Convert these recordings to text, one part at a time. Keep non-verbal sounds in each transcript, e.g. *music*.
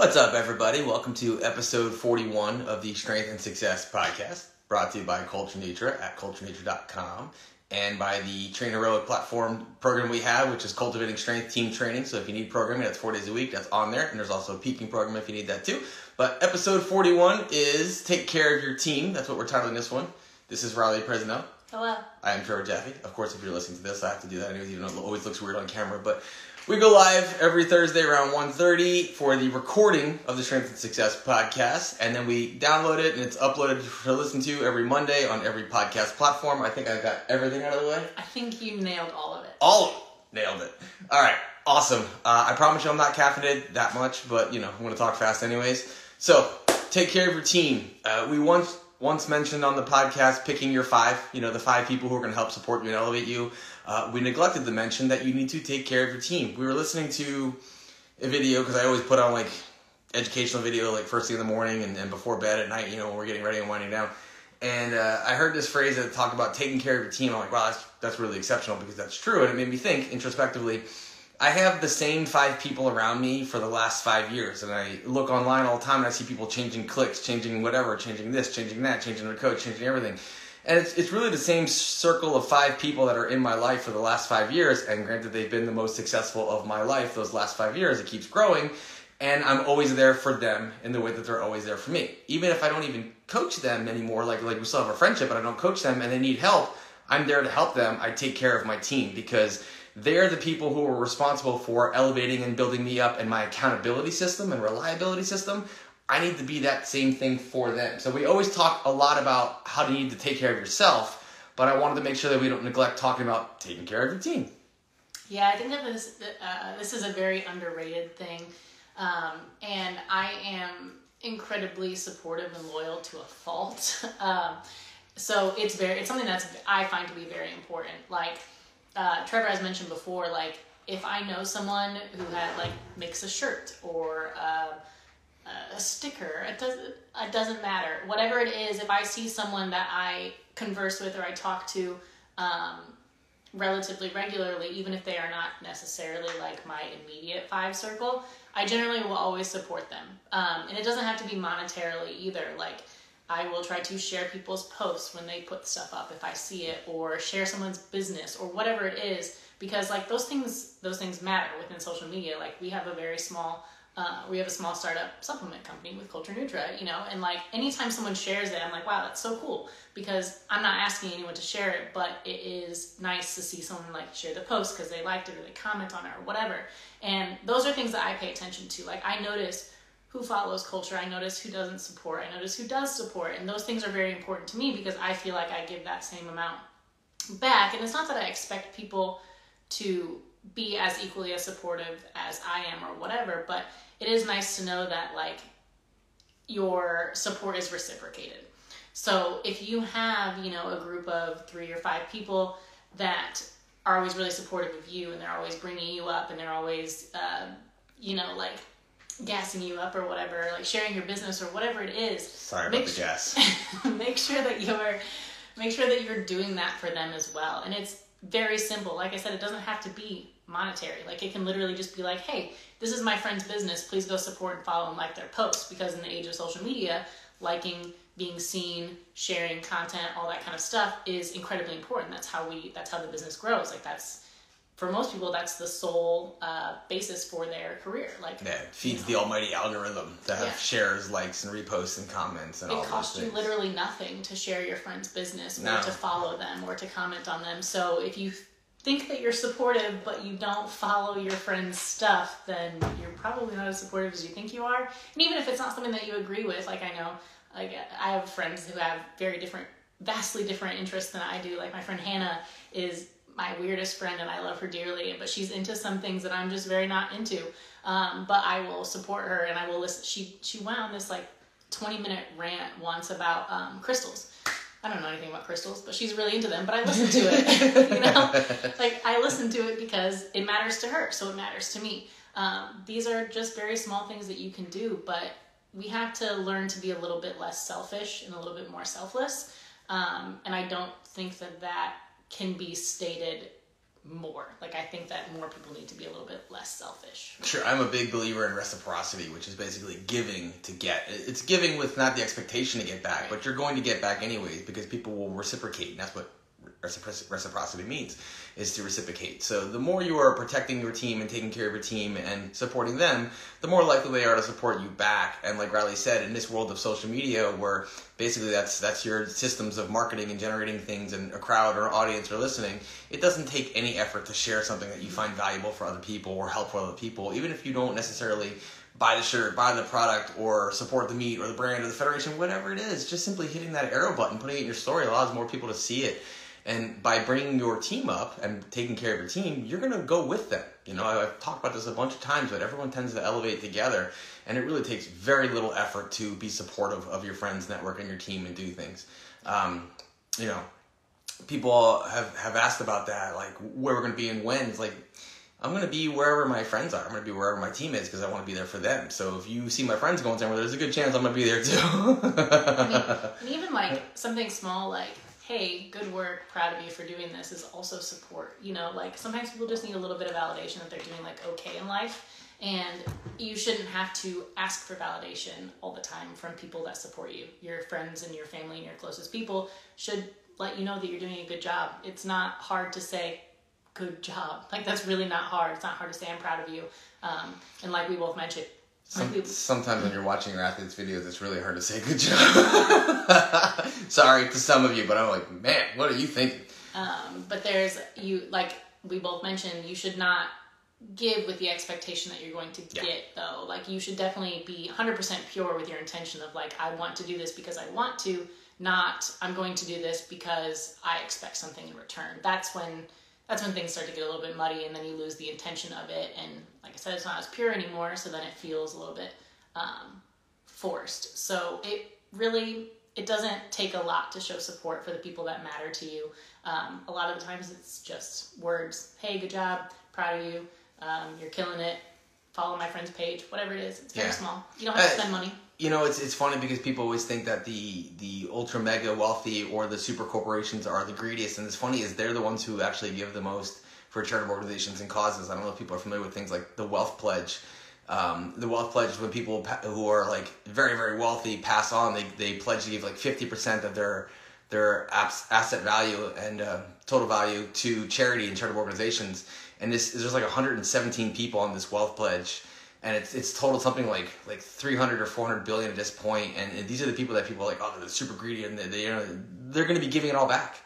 What's up, everybody? Welcome to episode 41 of the Strength and Success podcast, brought to you by Culture Nutra at culturenutra.com and by the Trainer Heroic platform program we have, which is Cultivating Strength Team Training. So if you need programming, that's four days a week, that's on there. And there's also a peaking program if you need that too. But episode 41 is Take Care of Your Team. That's what we're titling this one. This is Riley Presnell. Hello. I am Trevor Jaffe. Of course, if you're listening to this, I have to do that anyways, even though it always looks weird on camera. But we go live every Thursday around 1.30 for the recording of the Strength and Success podcast. And then we download it and it's uploaded to listen to every Monday on every podcast platform. I think I got everything out of the way. I think you nailed all of it. All of it. Nailed it. All right. Awesome. Uh, I promise you I'm not caffeinated that much, but, you know, I'm going to talk fast anyways. So, take care of your team. Uh, we once once mentioned on the podcast picking your five, you know, the five people who are going to help support you and elevate you. Uh, we neglected to mention that you need to take care of your team. We were listening to a video because I always put on like educational video like first thing in the morning and, and before bed at night, you know, when we're getting ready and winding down. And uh, I heard this phrase that talked about taking care of your team. I'm like, wow, that's, that's really exceptional because that's true. And it made me think introspectively I have the same five people around me for the last five years, and I look online all the time and I see people changing cliques, changing whatever, changing this, changing that, changing their coach, changing everything. And it's, it's really the same circle of five people that are in my life for the last five years. And granted, they've been the most successful of my life those last five years. It keeps growing. And I'm always there for them in the way that they're always there for me. Even if I don't even coach them anymore, like, like we still have a friendship, but I don't coach them and they need help, I'm there to help them. I take care of my team because they're the people who are responsible for elevating and building me up and my accountability system and reliability system. I need to be that same thing for them. So we always talk a lot about how you need to take care of yourself, but I wanted to make sure that we don't neglect talking about taking care of your team. Yeah, I think that this uh, this is a very underrated thing, um, and I am incredibly supportive and loyal to a fault. *laughs* um, so it's very it's something that's I find to be very important. Like uh, Trevor has mentioned before, like if I know someone who had like makes a shirt or uh, a sticker, it doesn't it doesn't matter. Whatever it is, if I see someone that I converse with or I talk to um, relatively regularly, even if they are not necessarily like my immediate five circle, I generally will always support them. Um, and it doesn't have to be monetarily either. Like I will try to share people's posts when they put stuff up if I see it or share someone's business or whatever it is because like those things those things matter within social media like we have a very small uh, we have a small startup supplement company with Culture Nutra, you know, and like anytime someone shares it, I'm like, wow, that's so cool because I'm not asking anyone to share it, but it is nice to see someone like share the post because they liked it or they comment on it or whatever. And those are things that I pay attention to. Like I notice who follows culture. I notice who doesn't support. I notice who does support. And those things are very important to me because I feel like I give that same amount back. And it's not that I expect people to be as equally as supportive as I am or whatever, but it is nice to know that like your support is reciprocated. So if you have, you know, a group of three or five people that are always really supportive of you and they're always bringing you up and they're always, uh, you know, like gassing you up or whatever, like sharing your business or whatever it is. Sorry about the gas. *laughs* make sure that you're make sure that you're doing that for them as well. And it's very simple. Like I said, it doesn't have to be monetary. Like it can literally just be like, hey, this is my friend's business. Please go support and follow and like their posts. Because in the age of social media, liking, being seen, sharing content, all that kind of stuff is incredibly important. That's how we that's how the business grows. Like that's for most people, that's the sole uh, basis for their career. Like, yeah, it feeds you know, the almighty algorithm to have yeah. shares, likes, and reposts and comments and it all. It costs you literally nothing to share your friend's business or no. to follow them or to comment on them. So if you think that you're supportive but you don't follow your friend's stuff, then you're probably not as supportive as you think you are. And even if it's not something that you agree with, like I know, like I have friends who have very different, vastly different interests than I do. Like my friend Hannah is my weirdest friend and I love her dearly, but she's into some things that I'm just very not into. Um, but I will support her and I will listen. She she went on this like 20 minute rant once about um, crystals. I don't know anything about crystals, but she's really into them. But I listen to it, *laughs* you know, like I listen to it because it matters to her, so it matters to me. Um, these are just very small things that you can do, but we have to learn to be a little bit less selfish and a little bit more selfless. Um, and I don't think that that can be stated more. Like I think that more people need to be a little bit less selfish. Sure, I'm a big believer in reciprocity, which is basically giving to get. It's giving with not the expectation to get back, but you're going to get back anyways because people will reciprocate, and that's what reciprocity means is to reciprocate. So the more you are protecting your team and taking care of your team and supporting them, the more likely they are to support you back. And like Riley said, in this world of social media where basically that's that's your systems of marketing and generating things and a crowd or an audience are listening, it doesn't take any effort to share something that you find valuable for other people or helpful for other people, even if you don't necessarily buy the shirt, buy the product, or support the meet or the brand or the federation, whatever it is. Just simply hitting that arrow button, putting it in your story allows more people to see it and by bringing your team up and taking care of your team, you're going to go with them. You know, I've talked about this a bunch of times, but everyone tends to elevate together. And it really takes very little effort to be supportive of your friends' network and your team and do things. Um, you know, people have, have asked about that, like where we're going to be and when. It's like, I'm going to be wherever my friends are. I'm going to be wherever my team is because I want to be there for them. So if you see my friends going somewhere, there's a good chance I'm going to be there too. Mean, *laughs* even like something small like hey, good work, proud of you for doing this is also support. You know, like sometimes people just need a little bit of validation that they're doing like okay in life. And you shouldn't have to ask for validation all the time from people that support you. Your friends and your family and your closest people should let you know that you're doing a good job. It's not hard to say, good job. Like, that's really not hard. It's not hard to say, I'm proud of you. Um, and like we both mentioned, some, sometimes when you're watching your athletes' videos, it's really hard to say *laughs* good job. Sorry to some of you, but I'm like, man, what are you thinking? Um, but there's you like we both mentioned, you should not give with the expectation that you're going to yeah. get though. Like you should definitely be 100% pure with your intention of like I want to do this because I want to, not I'm going to do this because I expect something in return. That's when that's when things start to get a little bit muddy and then you lose the intention of it. And like i said it's not as pure anymore so then it feels a little bit um, forced. So it really it doesn't take a lot to show support for the people that matter to you. Um, a lot of the times it's just words. Hey good job. Proud of you. Um, you're killing it. Follow my friend's page. Whatever it is. It's very yeah. small. You don't have to spend money you know, it's it's funny because people always think that the the ultra mega wealthy or the super corporations are the greediest, and it's funny is they're the ones who actually give the most for charitable organizations and causes. I don't know if people are familiar with things like the Wealth Pledge. Um, the Wealth Pledge is when people who are like very very wealthy pass on, they they pledge to give like fifty percent of their their asset value and uh, total value to charity and charitable organizations. And this there's like 117 people on this Wealth Pledge and it's it's totaled something like like 300 or 400 billion at this point and, these are the people that people are like oh they're super greedy and they, they you know they're going to be giving it all back.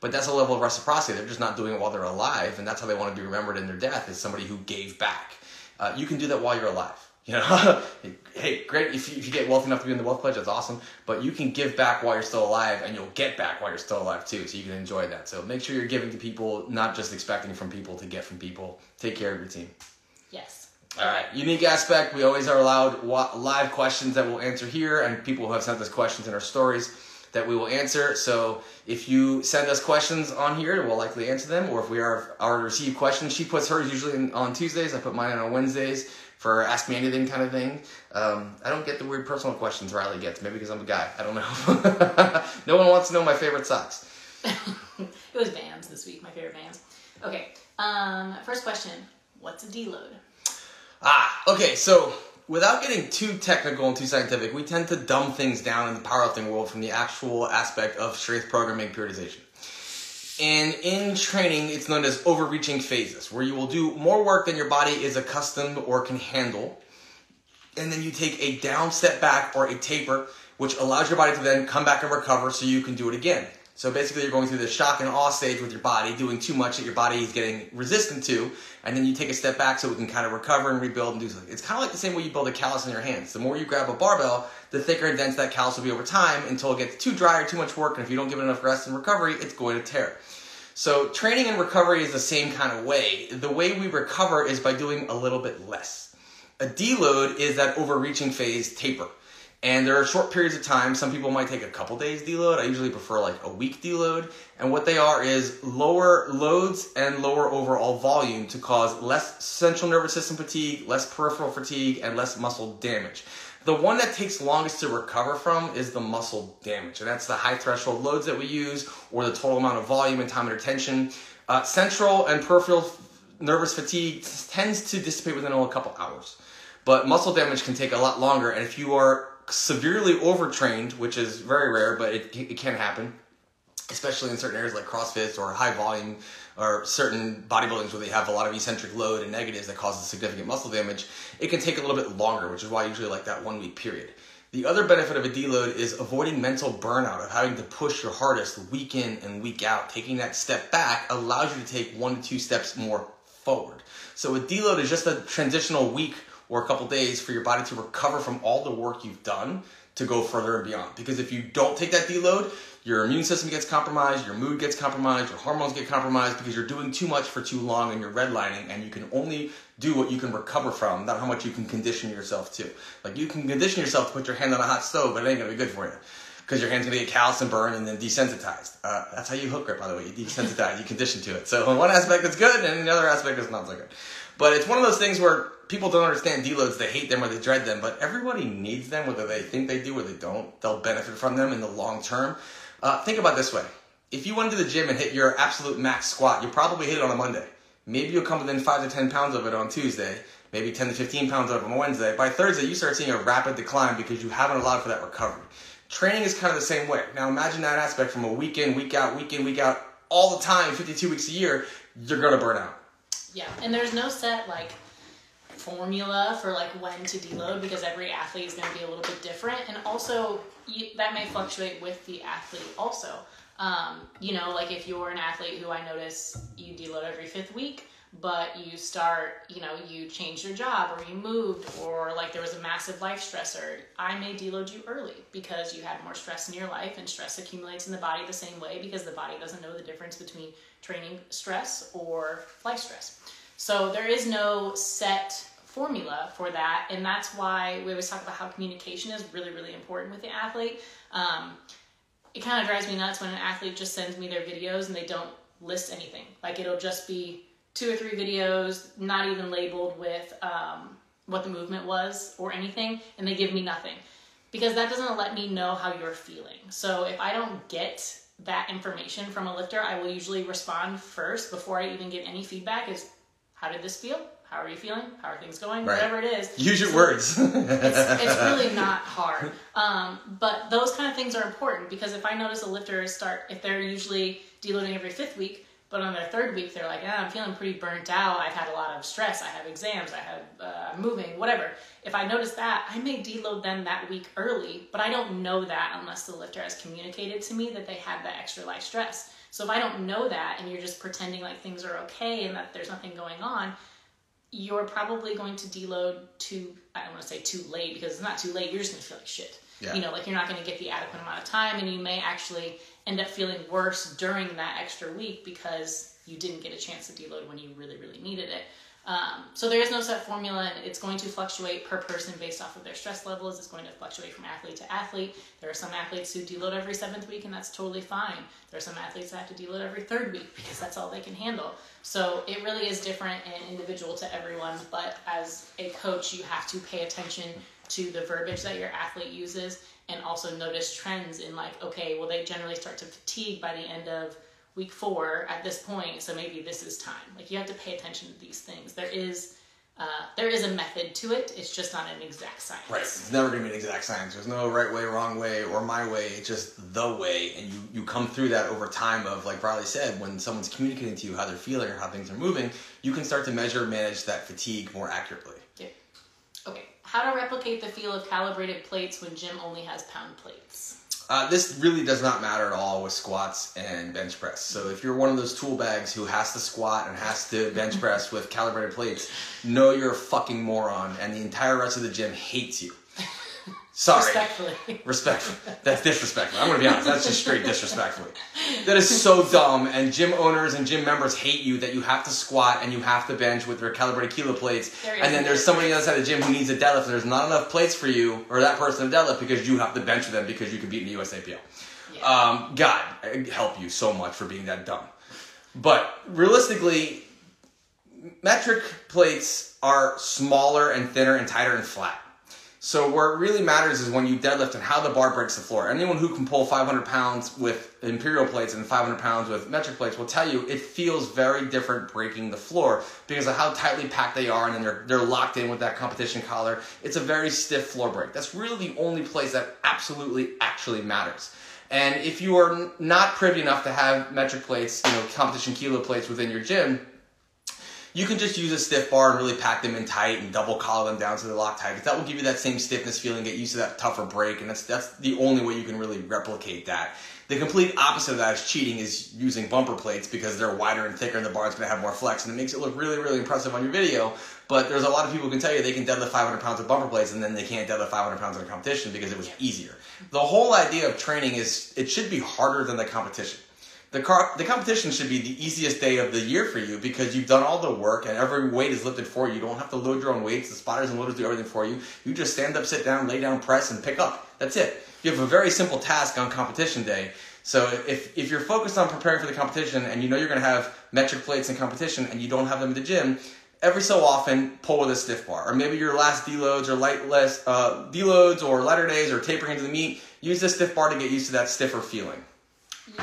But that's a level of reciprocity. They're just not doing it while they're alive and that's how they want to be remembered in their death as somebody who gave back. Uh, you can do that while you're alive you know? *laughs* Hey great if you, if you get wealthy enough to be in the wealth pledge that's awesome. But you can give back while you're still alive and you'll get back while you're still alive too so you can enjoy that. So make sure you're giving to people not just expecting from people to get from people. Take care of your team all right, unique aspect. We always are allowed live questions that we'll answer here, and people who have sent us questions in our stories that we will answer. So if you send us questions on here, we'll likely answer them. Or if we are already received questions, she puts hers usually on Tuesdays. I put mine on Wednesdays for ask me anything kind of thing. Um, I don't get the weird personal questions Riley gets. Maybe because I'm a guy. I don't know. *laughs* no one wants to know my favorite socks. *laughs* it was Vans this week. My favorite Vans. Okay. Um, first question: What's a deload? Ah, okay, so without getting too technical and too scientific, we tend to dumb things down in the powerlifting world from the actual aspect of strength programming periodization. And in training, it's known as overreaching phases, where you will do more work than your body is accustomed or can handle. And then you take a down step back or a taper, which allows your body to then come back and recover so you can do it again. So basically, you're going through the shock and awe stage with your body, doing too much that your body is getting resistant to, and then you take a step back so it can kind of recover and rebuild and do something. It's kind of like the same way you build a callus in your hands. The more you grab a barbell, the thicker and dense that callus will be over time until it gets too dry or too much work, and if you don't give it enough rest and recovery, it's going to tear. So training and recovery is the same kind of way. The way we recover is by doing a little bit less. A deload is that overreaching phase taper. And there are short periods of time. Some people might take a couple days deload. I usually prefer like a week deload. And what they are is lower loads and lower overall volume to cause less central nervous system fatigue, less peripheral fatigue, and less muscle damage. The one that takes longest to recover from is the muscle damage. And that's the high threshold loads that we use or the total amount of volume and time under tension. Uh, central and peripheral nervous fatigue tends to dissipate within a couple hours, but muscle damage can take a lot longer. And if you are severely overtrained, which is very rare, but it, it can happen, especially in certain areas like CrossFit or high volume or certain bodybuildings where they have a lot of eccentric load and negatives that causes significant muscle damage, it can take a little bit longer, which is why I usually like that one week period. The other benefit of a deload is avoiding mental burnout of having to push your hardest week in and week out. Taking that step back allows you to take one to two steps more forward. So a deload is just a transitional week or a couple days for your body to recover from all the work you've done to go further and beyond. Because if you don't take that deload, your immune system gets compromised, your mood gets compromised, your hormones get compromised because you're doing too much for too long and you're redlining and you can only do what you can recover from, not how much you can condition yourself to. Like you can condition yourself to put your hand on a hot stove, but it ain't gonna be good for you. Because your hand's gonna get calloused and burned and then desensitized. Uh, that's how you hook grip, by the way. You desensitize, you condition to it. So one aspect it's good, and in the other aspect it's not so good. But it's one of those things where people don't understand deloads. They hate them or they dread them, but everybody needs them, whether they think they do or they don't. They'll benefit from them in the long term. Uh, think about this way: if you went to the gym and hit your absolute max squat, you probably hit it on a Monday. Maybe you'll come within five to ten pounds of it on Tuesday. Maybe ten to fifteen pounds of it on Wednesday. By Thursday, you start seeing a rapid decline because you haven't allowed for that recovery. Training is kind of the same way. Now imagine that aspect from a week in, week out, week in, week out, all the time, 52 weeks a year. You're gonna burn out. Yeah, and there's no set like formula for like when to deload because every athlete is going to be a little bit different, and also you, that may fluctuate with the athlete also. Um, you know, like if you're an athlete who I notice you deload every fifth week, but you start, you know, you change your job or you moved or like there was a massive life stressor, I may deload you early because you had more stress in your life and stress accumulates in the body the same way because the body doesn't know the difference between training stress or life stress. So there is no set formula for that, and that's why we always talk about how communication is really, really important with the athlete. Um, it kind of drives me nuts when an athlete just sends me their videos and they don't list anything. Like it'll just be two or three videos, not even labeled with um, what the movement was or anything, and they give me nothing because that doesn't let me know how you're feeling. So if I don't get that information from a lifter, I will usually respond first before I even get any feedback. Is how did this feel? How are you feeling? How are things going? Right. Whatever it is. Use your So- words. *laughs* it's, it's really not hard. Um, but those kind of things are important because if I notice a lifter start, if they're usually deloading every fifth week, but on their third week they're like, ah, I'm feeling pretty burnt out. I've had a lot of stress. I have exams. I have uh, moving. Whatever. If I notice that, I may deload them that week early, but I don't know that unless the lifter has communicated to me that they had that extra life stress. So if I don't know that and you're just pretending like things are okay and that there's nothing going on, you're probably going to deload too I don't want to say too late because it's not too late, you're just gonna feel like shit. Yeah. You know, like you're not gonna get the adequate amount of time and you may actually end up feeling worse during that extra week because you didn't get a chance to deload when you really, really needed it. Um, so there is no set formula and it's going to fluctuate per person based off of their stress levels. It's going to fluctuate from athlete to athlete. There are some athletes who deload every seventh week and that's totally fine. There are some athletes that have to deload every third week because that's all they can handle. So it really is different and individual to everyone, but as a coach, you have to pay attention to the verbiage that your athlete uses and also notice trends in like, okay, well, they generally start to fatigue by the end of week four at this point, so maybe this is time. Like you have to pay attention to these things. There is uh, there is a method to it. It's just not an exact science. Right. It's never gonna be an exact science. There's no right way, wrong way, or my way. It's just the way, and you you come through that over time. Of like Riley said, when someone's communicating to you how they're feeling or how things are moving, you can start to measure, manage that fatigue more accurately. Yeah. Okay. How to replicate the feel of calibrated plates when gym only has pound plates? Uh, this really does not matter at all with squats and bench press. So if you're one of those tool bags who has to squat and has to bench press with calibrated plates, know you're a fucking moron, and the entire rest of the gym hates you. Sorry. Respectfully. Respectful. That's disrespectful. I'm gonna be honest. That's just straight disrespectfully. That is so dumb. And gym owners and gym members hate you that you have to squat and you have to bench with their calibrated kilo plates. There and then there's somebody on the other side of the gym who needs a deadlift. And there's not enough plates for you or that person to deadlift because you have to bench with them because you can beat in the USAPL. Yeah. Um, God help you so much for being that dumb. But realistically, metric plates are smaller and thinner and tighter and flat. So where it really matters is when you deadlift and how the bar breaks the floor. Anyone who can pull 500 pounds with imperial plates and 500 pounds with metric plates will tell you it feels very different breaking the floor because of how tightly packed they are and then they're, they're locked in with that competition collar. It's a very stiff floor break. That's really the only place that absolutely actually matters. And if you are not privy enough to have metric plates, you know, competition kilo plates within your gym, you can just use a stiff bar and really pack them in tight and double collar them down so they're locked tight. Because that will give you that same stiffness feeling, get used to that tougher break, and that's that's the only way you can really replicate that. The complete opposite of that is cheating is using bumper plates because they're wider and thicker and the bar is going to have more flex and it makes it look really, really impressive on your video. But there's a lot of people who can tell you they can deadlift 500 pounds with bumper plates and then they can't deadlift 500 pounds in a competition because it was easier. The whole idea of training is it should be harder than the competition the car the competition should be the easiest day of the year for you because you've done all the work and every weight is lifted for you. You don't have to load your own weights. The spotters and loaders do everything for you. You just stand up, sit down, lay down, press, and pick up. That's it. You have a very simple task on competition day. So if, if you're focused on preparing for the competition and you know you're going to have metric plates in competition and you don't have them in the gym, every so often pull with a stiff bar. Or maybe your last deloads or light less uh, deloads or lighter days or tapering into the meet, use the stiff bar to get used to that stiffer feeling.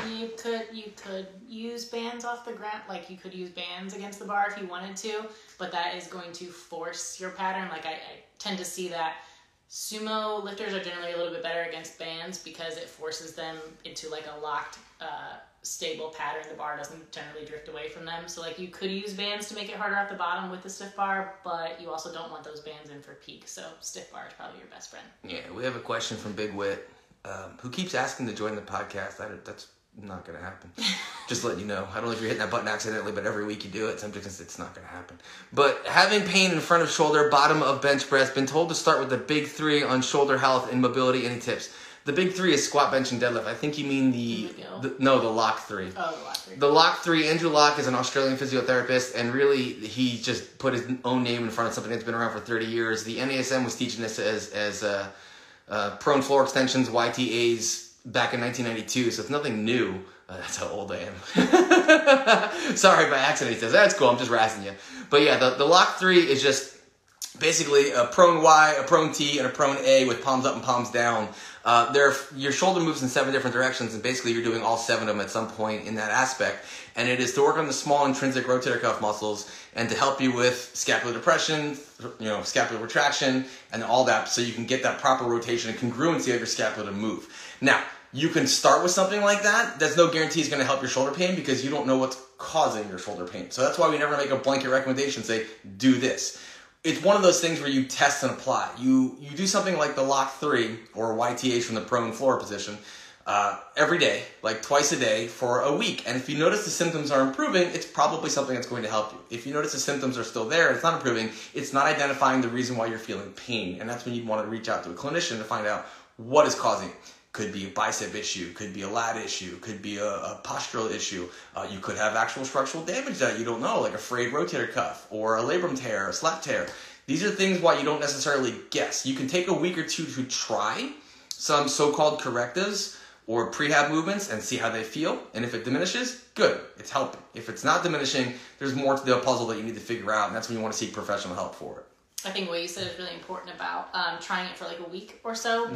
You could you could use bands off the ground, like you could use bands against the bar if you wanted to, but that is going to force your pattern. Like I, I tend to see that sumo lifters are generally a little bit better against bands because it forces them into like a locked, uh, stable pattern. The bar doesn't generally drift away from them. So like you could use bands to make it harder at the bottom with the stiff bar, but you also don't want those bands in for peak. So stiff bar is probably your best friend. Yeah, we have a question from Big Wit, um, who keeps asking to join the podcast. That's not gonna happen. *laughs* just letting you know. I don't know if you're hitting that button accidentally, but every week you do it. Sometimes it's not gonna happen. But having pain in front of shoulder, bottom of bench press, been told to start with the big three on shoulder health and mobility. Any tips? The big three is squat, bench, and deadlift. I think you mean the, the no, the lock three. Oh, the lock three. The lock three. Andrew Locke is an Australian physiotherapist, and really he just put his own name in front of something that's been around for 30 years. The NASM was teaching this as as uh, uh, prone floor extensions, YTAs back in 1992, so it's nothing new. Uh, *laughs* that's how old I am. *laughs* Sorry by accident, he says. That's cool, I'm just razzing you. But yeah, the, the lock three is just basically a prone Y, a prone T, and a prone A with palms up and palms down. Uh, there, your shoulder moves in seven different directions, and basically you're doing all seven of them at some point in that aspect. And it is to work on the small intrinsic rotator cuff muscles and to help you with scapular depression, you know, scapular retraction, and all that, so you can get that proper rotation and congruency of your scapula to move. Now, you can start with something like that. That's no guarantee is going to help your shoulder pain because you don't know what's causing your shoulder pain. So that's why we never make a blanket recommendation. Say do this. It's one of those things where you test and apply. You you do something like the lock three or YTH from the prone floor position uh, every day, like twice a day for a week. And if you notice the symptoms are improving, it's probably something that's going to help you. If you notice the symptoms are still there, it's not improving. It's not identifying the reason why you're feeling pain, and that's when you'd want to reach out to a clinician to find out what is causing it could be a bicep issue, could be a lat issue, could be a, a postural issue. Uh, you could have actual structural damage that you don't know, like a frayed rotator cuff or a labrum tear, a slap tear. These are things why you don't necessarily guess. You can take a week or two to try some so-called correctives or prehab movements and see how they feel. And if it diminishes, good, it's helping. If it's not diminishing, there's more to the puzzle that you need to figure out, and that's when you want to seek professional help for it. I think what you said is really important about um, trying it for like a week or so mm-hmm.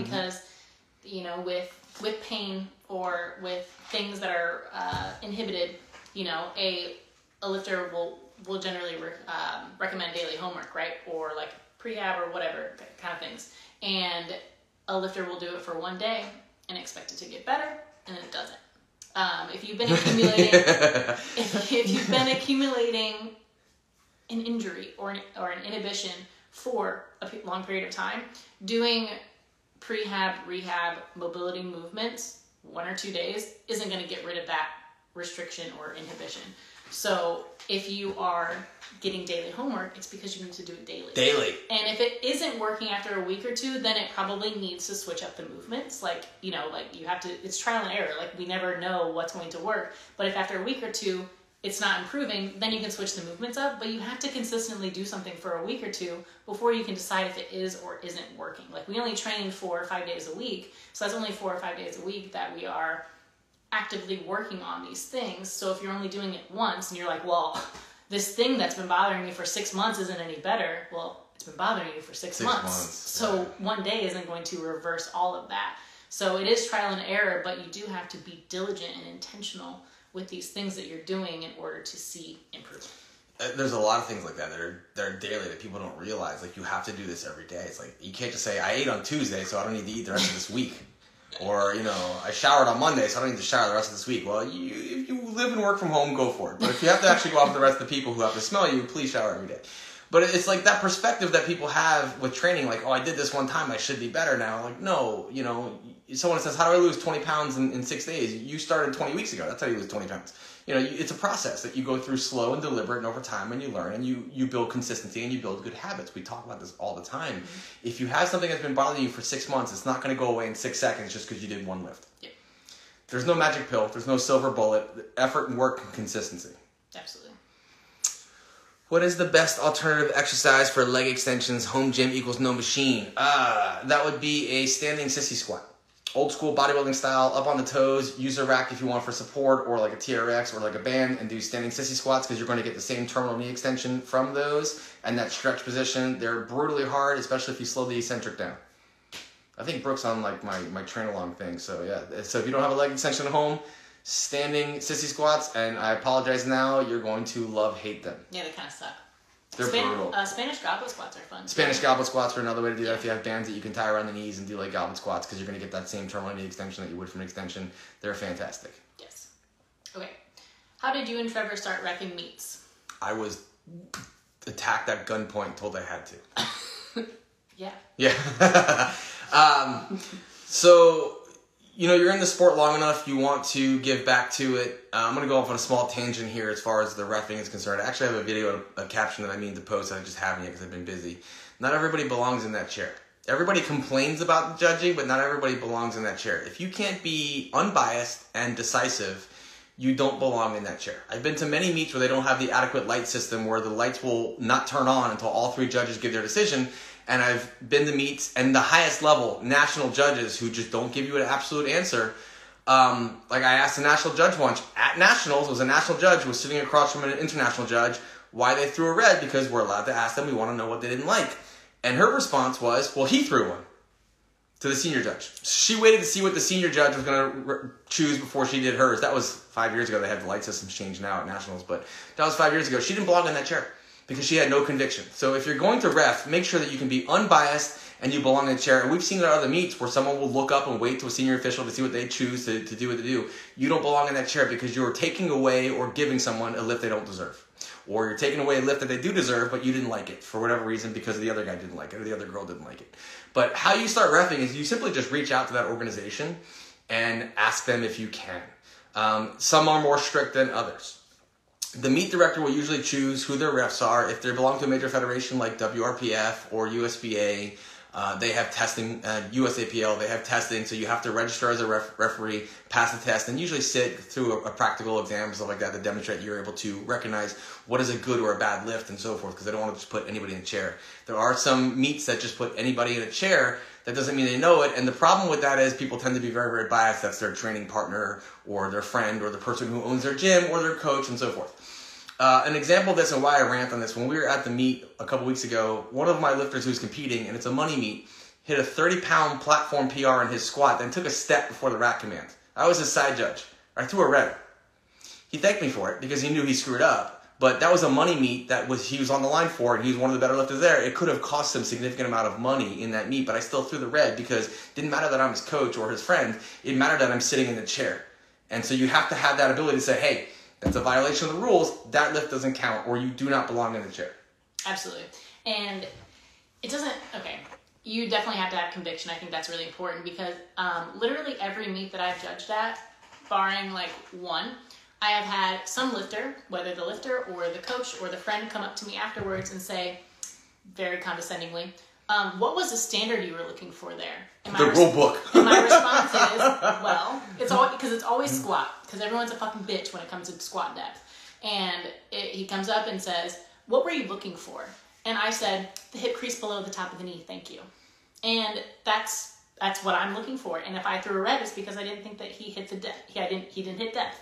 You know, with with pain or with things that are uh, inhibited, you know, a a lifter will will generally re- um, recommend daily homework, right, or like prehab or whatever kind of things, and a lifter will do it for one day and expect it to get better, and then it doesn't. Um, if you've been accumulating, *laughs* if, if you've been accumulating an injury or an, or an inhibition for a long period of time, doing prehab, rehab, mobility movements, one or two days, isn't going to get rid of that restriction or inhibition. So if you are getting daily homework, it's because you need to do it daily. Daily. And if it isn't working after a week or two, then it probably needs to switch up the movements. Like, you know, like you have to, it's trial and error. Like, we never know what's going to work. But if after a week or two, it's not improving, then you can switch the movements up, but you have to consistently do something for a week or two before you can decide if it is or isn't working. Like we only train four or five days a week, so that's only four or five days a week that we are actively working on these things. So if you're only doing it once and you're like, well, this thing that's been bothering me for six months isn't any better, well, it's been bothering you for six, Six months. months, So one day isn't going to reverse all of that. So it is trial and error, but you do have to be diligent and intentional with these things that you're doing in order to see improvement. Uh, there's a lot of things like that that are that are daily that people don't realize. Like you have to do this every day. It's like you can't just say I ate on Tuesday, so I don't need to eat the rest of this week. *laughs* Or you know, I showered on Monday, so I don't need to shower the rest of this week. Well, you if you live and work from home, go for it. But if you have to actually go out with the rest of the people who have to smell you, please shower every day. But it's like that perspective that people have with training, like, oh, I did this one time, I should be better now. Like, no, you know, someone says, how do I lose 20 pounds in, in six days? You started 20 weeks ago. That's how you lose 20 pounds. You know, you- it's a process that you go through slow and deliberate and over time and you learn and you, you build consistency and you build good habits. We talk about this all the time. If you have something that's been bothering you for six months, it's not going to go away in six seconds just because you did one lift. Yep. There's no magic pill. There's no silver bullet. Effort and work and consistency. Absolutely. What is the best alternative exercise for leg extensions? Home gym equals no machine. Ah, that would be a standing sissy squat. Old school bodybuilding style, up on the toes. Use a rack if you want for support, or like a TRX or like a band, and do standing sissy squats because you're going to get the same terminal knee extension from those and that stretch position. They're brutally hard, especially if you slow the eccentric down. I think Brooks on like my my train along thing. So yeah, uh, so if you don't have a leg extension at home, standing sissy squats, and I apologize now, you're going to love hate them. Yeah, they kind of suck. They're Span- brutal. Uh, Spanish goblet squats are fun. Spanish goblet squats are another way to do that. If you have bands that you can tie around the knees and do like goblet squats, because you're going to get that same terminal knee extension that you would from an extension. They're fantastic. Yes. Okay. How did you and Trevor start wrecking meets? I was attacked at gunpoint, told I had to. *laughs* Yeah. Yeah. *laughs* um, so, you know, you're in the sport long enough, you want to give back to it. Uh, I'm going to go off on a small tangent here as far as the refing is concerned. I actually have a video, a, a caption that I mean to post, I just haven't yet because I've been busy. Not everybody belongs in that chair. Everybody complains about the judging, but not everybody belongs in that chair. If you can't be unbiased and decisive, you don't belong in that chair. I've been to many meets where they don't have the adequate light system where the lights will not turn on until all three judges give their decision. And I've been to meets and the highest level national judges who just don't give you an absolute answer. Um, like I asked a national judge once at nationals, was a national judge was sitting across from an international judge why they threw a red because we're allowed to ask them. We want to know what they didn't like. And her response was, well, he threw one to the senior judge. She waited to see what the senior judge was going to r- choose before she did hers. That was five years ago. They have the light systems changed now at nationals, but that was five years ago. She didn't belong in that chair because she had no conviction. So if you're going to ref, make sure that you can be unbiased and you belong in the chair. And we've seen it at other meets where someone will look up and wait to a senior official to see what they choose to, to do what they do. You don't belong in that chair because you're taking away or giving someone a lift they don't deserve. Or you're taking away a lift that they do deserve, but you didn't like it for whatever reason because the other guy didn't like it or the other girl didn't like it. But how you start refing is you simply just reach out to that organization and ask them if you can. Um, some are more strict than others. The meet director will usually choose who their refs are. If they belong to a major federation like WRPF or USPA, uh, they have testing, uh, USAPL, they have testing, so you have to register as a ref- referee, pass the test, and usually sit through a, a practical exam stuff like that to demonstrate you're able to recognize what is a good or a bad lift and so forth, because they don't want to just put anybody in a chair. There are some meets that just put anybody in a chair. That doesn't mean they know it, and the problem with that is people tend to be very, very biased. That's their training partner or their friend or the person who owns their gym or their coach and so forth. Uh, an example of this and why I rant on this, when we were at the meet a couple weeks ago, one of my lifters who's competing, and it's a money meet, hit a 30 pound platform PR in his squat, then took a step before the rack command. I was his side judge. I threw a red. He thanked me for it because he knew he screwed up. But that was a money meet that was he was on the line for, and he was one of the better lifters there. It could have cost him significant amount of money in that meet, but I still threw the red because it didn't matter that I'm his coach or his friend. It mattered that I'm sitting in the chair. And so you have to have that ability to say, hey, that's a violation of the rules. That lift doesn't count, or you do not belong in the chair. Absolutely. And it doesn't, okay, you definitely have to have conviction. I think that's really important because um, literally every meet that I've judged at, barring like one, I have had some lifter, whether the lifter or the coach or the friend, come up to me afterwards and say, very condescendingly, um, what was the standard you were looking for there? And The res- rule book. *laughs* and my response is, well, it's always because it's always squat because everyone's a fucking bitch when it comes to squat depth. And it, he comes up and says, "What were you looking for?" And I said, "The hip crease below the top of the knee, thank you." And that's that's what I'm looking for. And if I threw a red, it's because I didn't think that he hit the depth. He I didn't he didn't hit depth.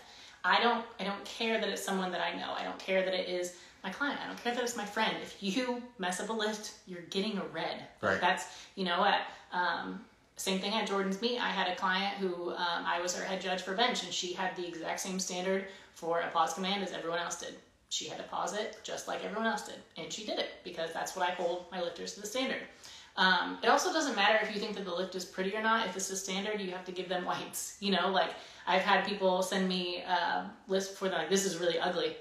I don't I don't care that it's someone that I know. I don't care that it is my client. I don't care that it's my friend. If you mess up a lift, you're getting a red. Right. That's you know what. Um, same thing at Jordan's Meet. I had a client who um, I was her head judge for bench, and she had the exact same standard for a pause command as everyone else did. She had to pause it just like everyone else did, and she did it because that's what I hold my lifters to the standard. Um, it also doesn't matter if you think that the lift is pretty or not. If it's a standard, you have to give them *laughs* whites. You know, like I've had people send me uh, lists before they're like, "This is really ugly,"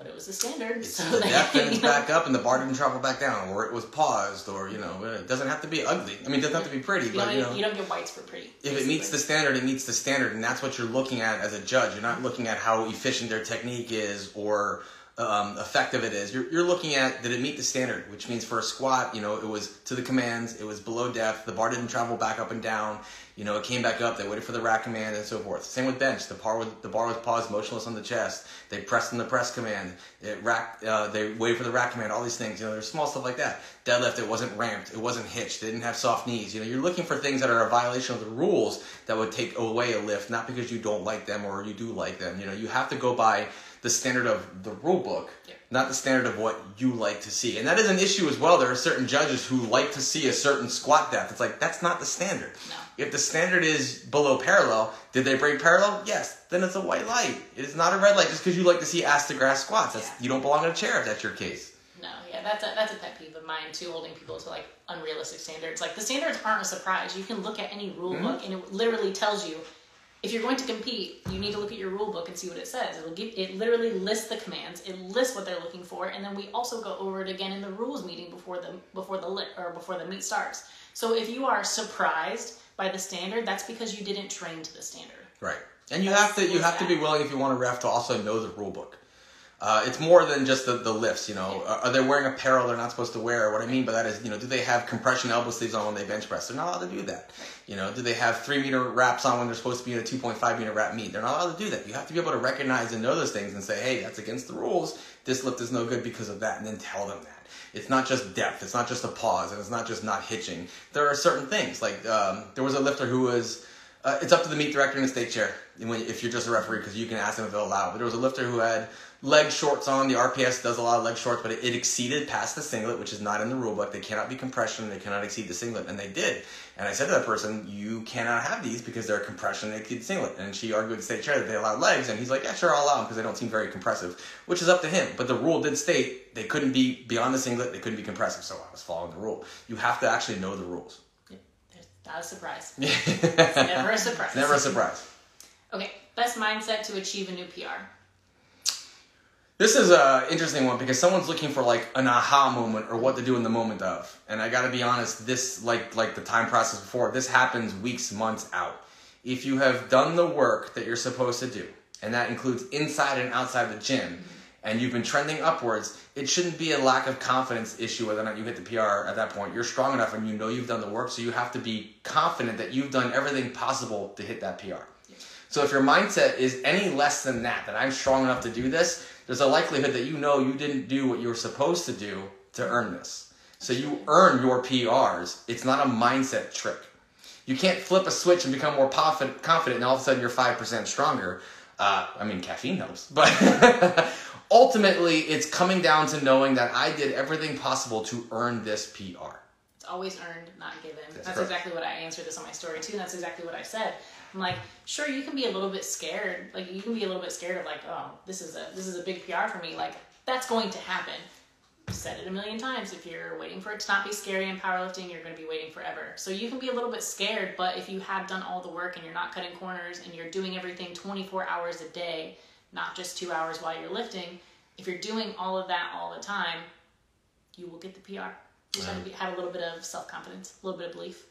but it was the standard. It's so the depth *laughs* you know. back up and the bar didn't travel back down or it was paused or, you know, it doesn't have to be ugly. I mean, it doesn't have to be pretty, You but, you know. you don't get whites for pretty. if it meets the standard, it meets the standard, and that's what you're looking at as a judge. You're not looking at how efficient their technique is or um, effective it is. You're, you're looking at did it meet the standard, which means for a squat, you know, it was to the commands, it was below depth, the bar didn't travel back up and down, you know, it came back up, they waited for the rack command and so forth. Same with bench, the bar was, the bar was paused motionless on the chest, they pressed in the press command, it rack, uh, they waited for the rack command, all these things, you know, there's small stuff like that. Deadlift, it wasn't ramped, it wasn't hitched, they didn't have soft knees, you know, you're looking for things that are a violation of the rules that would take away a lift, not because you don't like them or you do like them, you know, you have to go by the standard of the rule book, Yeah. Not the standard of what you like to see. And that is an issue as well. There are certain judges who like to see a certain squat depth. It's like that's not the standard. No. If the standard is below parallel, did they break parallel? Yes. Then it's a white light. It is not a red light just because you like to see ass to grass squats. That's, Yeah. You don't belong in a chair if that's your case. No, yeah, that's a that's a pet peeve of mine too, holding people to like unrealistic standards. Like the standards aren't a surprise. You can look at any rule Mm-hmm. book and it literally tells you if you're going to compete, you need to look at your rule book and see what it says. It'll give it literally lists the commands, it lists what they're looking for, and then we also go over it again in the rules meeting before the before the lit or before the meet starts. So if you are surprised by the standard, that's because you didn't train to the standard. Right. And you That's have to you have to be willing if you want a ref to also know the rule book. Uh, it's more than just the, the lifts, you know. Are- Are they wearing apparel they're not supposed to wear? What I mean by that is, you know, do they have compression elbow sleeves on when they bench press? They're not allowed to do that. You know, do they have three meter wraps on when they're supposed to be in a 2.5 meter wrap meet? They're not allowed to do that. You have to be able to recognize and know those things and say, hey, that's against the rules. This lift is no good because of that, and then tell them that. It's not just depth. It's not just a pause, and it's not just not hitching. There are certain things like um, there was a lifter who was. Uh, it's up to the meet director and the state chair when, if you're just a referee because you can ask them if they'll allow. it. But there was a lifter who had leg shorts on. The RPS does a lot of leg shorts, but it, it exceeded past the singlet, which is not in the rule book. They cannot be compression. They cannot exceed the singlet, and they did. And I said to that person, "You cannot have these because they're compression. They exceed the singlet." And she argued the state chair that they allowed legs, and he's like, "Yeah, sure, I'll allow them because they don't seem very compressive," which is up to him. But the rule did state they couldn't be beyond the singlet. They couldn't be compressive, so I was following the rule. You have to actually know the rules. Not a surprise. *laughs* it's Never a surprise. Never a surprise. Okay, best mindset to achieve a new PR. This is a interesting one because someone's looking for like an aha moment or what to do in the moment of. And I got to be honest, this like like the time process before, this happens weeks, months out. If you have done the work that you're supposed to do, and that includes inside and outside the gym, and you've been trending upwards, it shouldn't be a lack of confidence issue whether or not you hit the PR at that point. You're strong enough and you know you've done the work, so you have to be confident that you've done everything possible to hit that PR. So if your mindset is any less than that, that I'm strong enough to do this, there's a likelihood that you know you didn't do what you were supposed to do to earn this. So you earn your PRs. It's not a mindset trick. You can't flip a switch and become more confident, confident and all of a sudden you're 5% stronger. Uh, I mean, caffeine helps. But *laughs* ultimately, it's coming down to knowing that I did everything possible to earn this PR. It's always earned, not given. That's, correct. exactly what I answered this on my story too. And that's exactly what I said. I'm like, sure, you can be a little bit scared. Like you can be a little bit scared of like, oh, this is a this is a big PR for me. Like that's going to happen. I've said it a million times. If you're waiting for it to not be scary in powerlifting, you're going to be waiting forever. So you can be a little bit scared, but if you have done all the work and you're not cutting corners and you're doing everything 24 hours a day, not just two hours while you're lifting, if you're doing all of that all the time, you will get the PR. You just have to be, have a little bit of self confidence, a little bit of belief.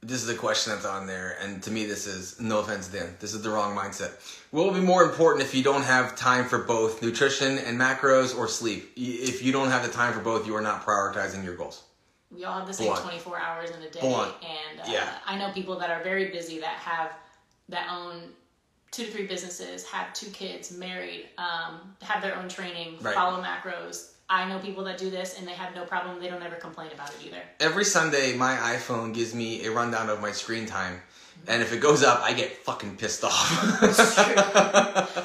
This is a question that's on there, and to me, this is no offense, Dan. This is the wrong mindset. What will be more important if you don't have time for both nutrition and macros or sleep? If you don't have the time for both, you are not prioritizing your goals. We all have the same Blunt. 24 hours in a day, and uh, Yeah. I know people that are very busy that have that own two to three businesses, have two kids, married, um, have their own training, Right. follow macros, I know people that do this and they have no problem. They don't ever complain about it either. Every Sunday, my iPhone gives me a rundown of my screen time. And if it goes up, I get fucking pissed off.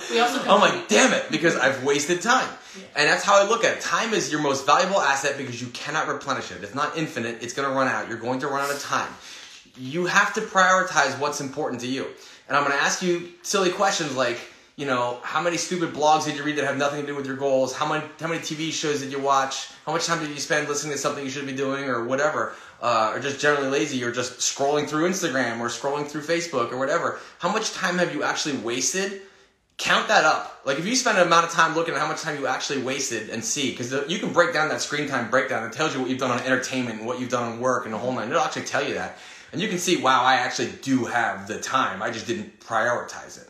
We also *laughs* I'm like, damn it, because I've wasted time. And that's how I look at it. Time is your most valuable asset because you cannot replenish it. It's not infinite, it's going to run out. You're going to run out of time. You have to prioritize what's important to you. And I'm going to ask you silly questions like, you know, how many stupid blogs did you read that have nothing to do with your goals? How many how many TV shows did you watch? How much time did you spend listening to something you should be doing or whatever? Uh, or just generally lazy or just scrolling through Instagram or scrolling through Facebook or whatever. How much time have you actually wasted count that up. Like if you spend an amount of time looking at how much time you actually wasted and see, because you can break down that screen time breakdown. It tells you what you've done on entertainment and what you've done on work and the whole nine. It'll actually tell you that, and you can see, wow, I actually do have the time. I just didn't prioritize it.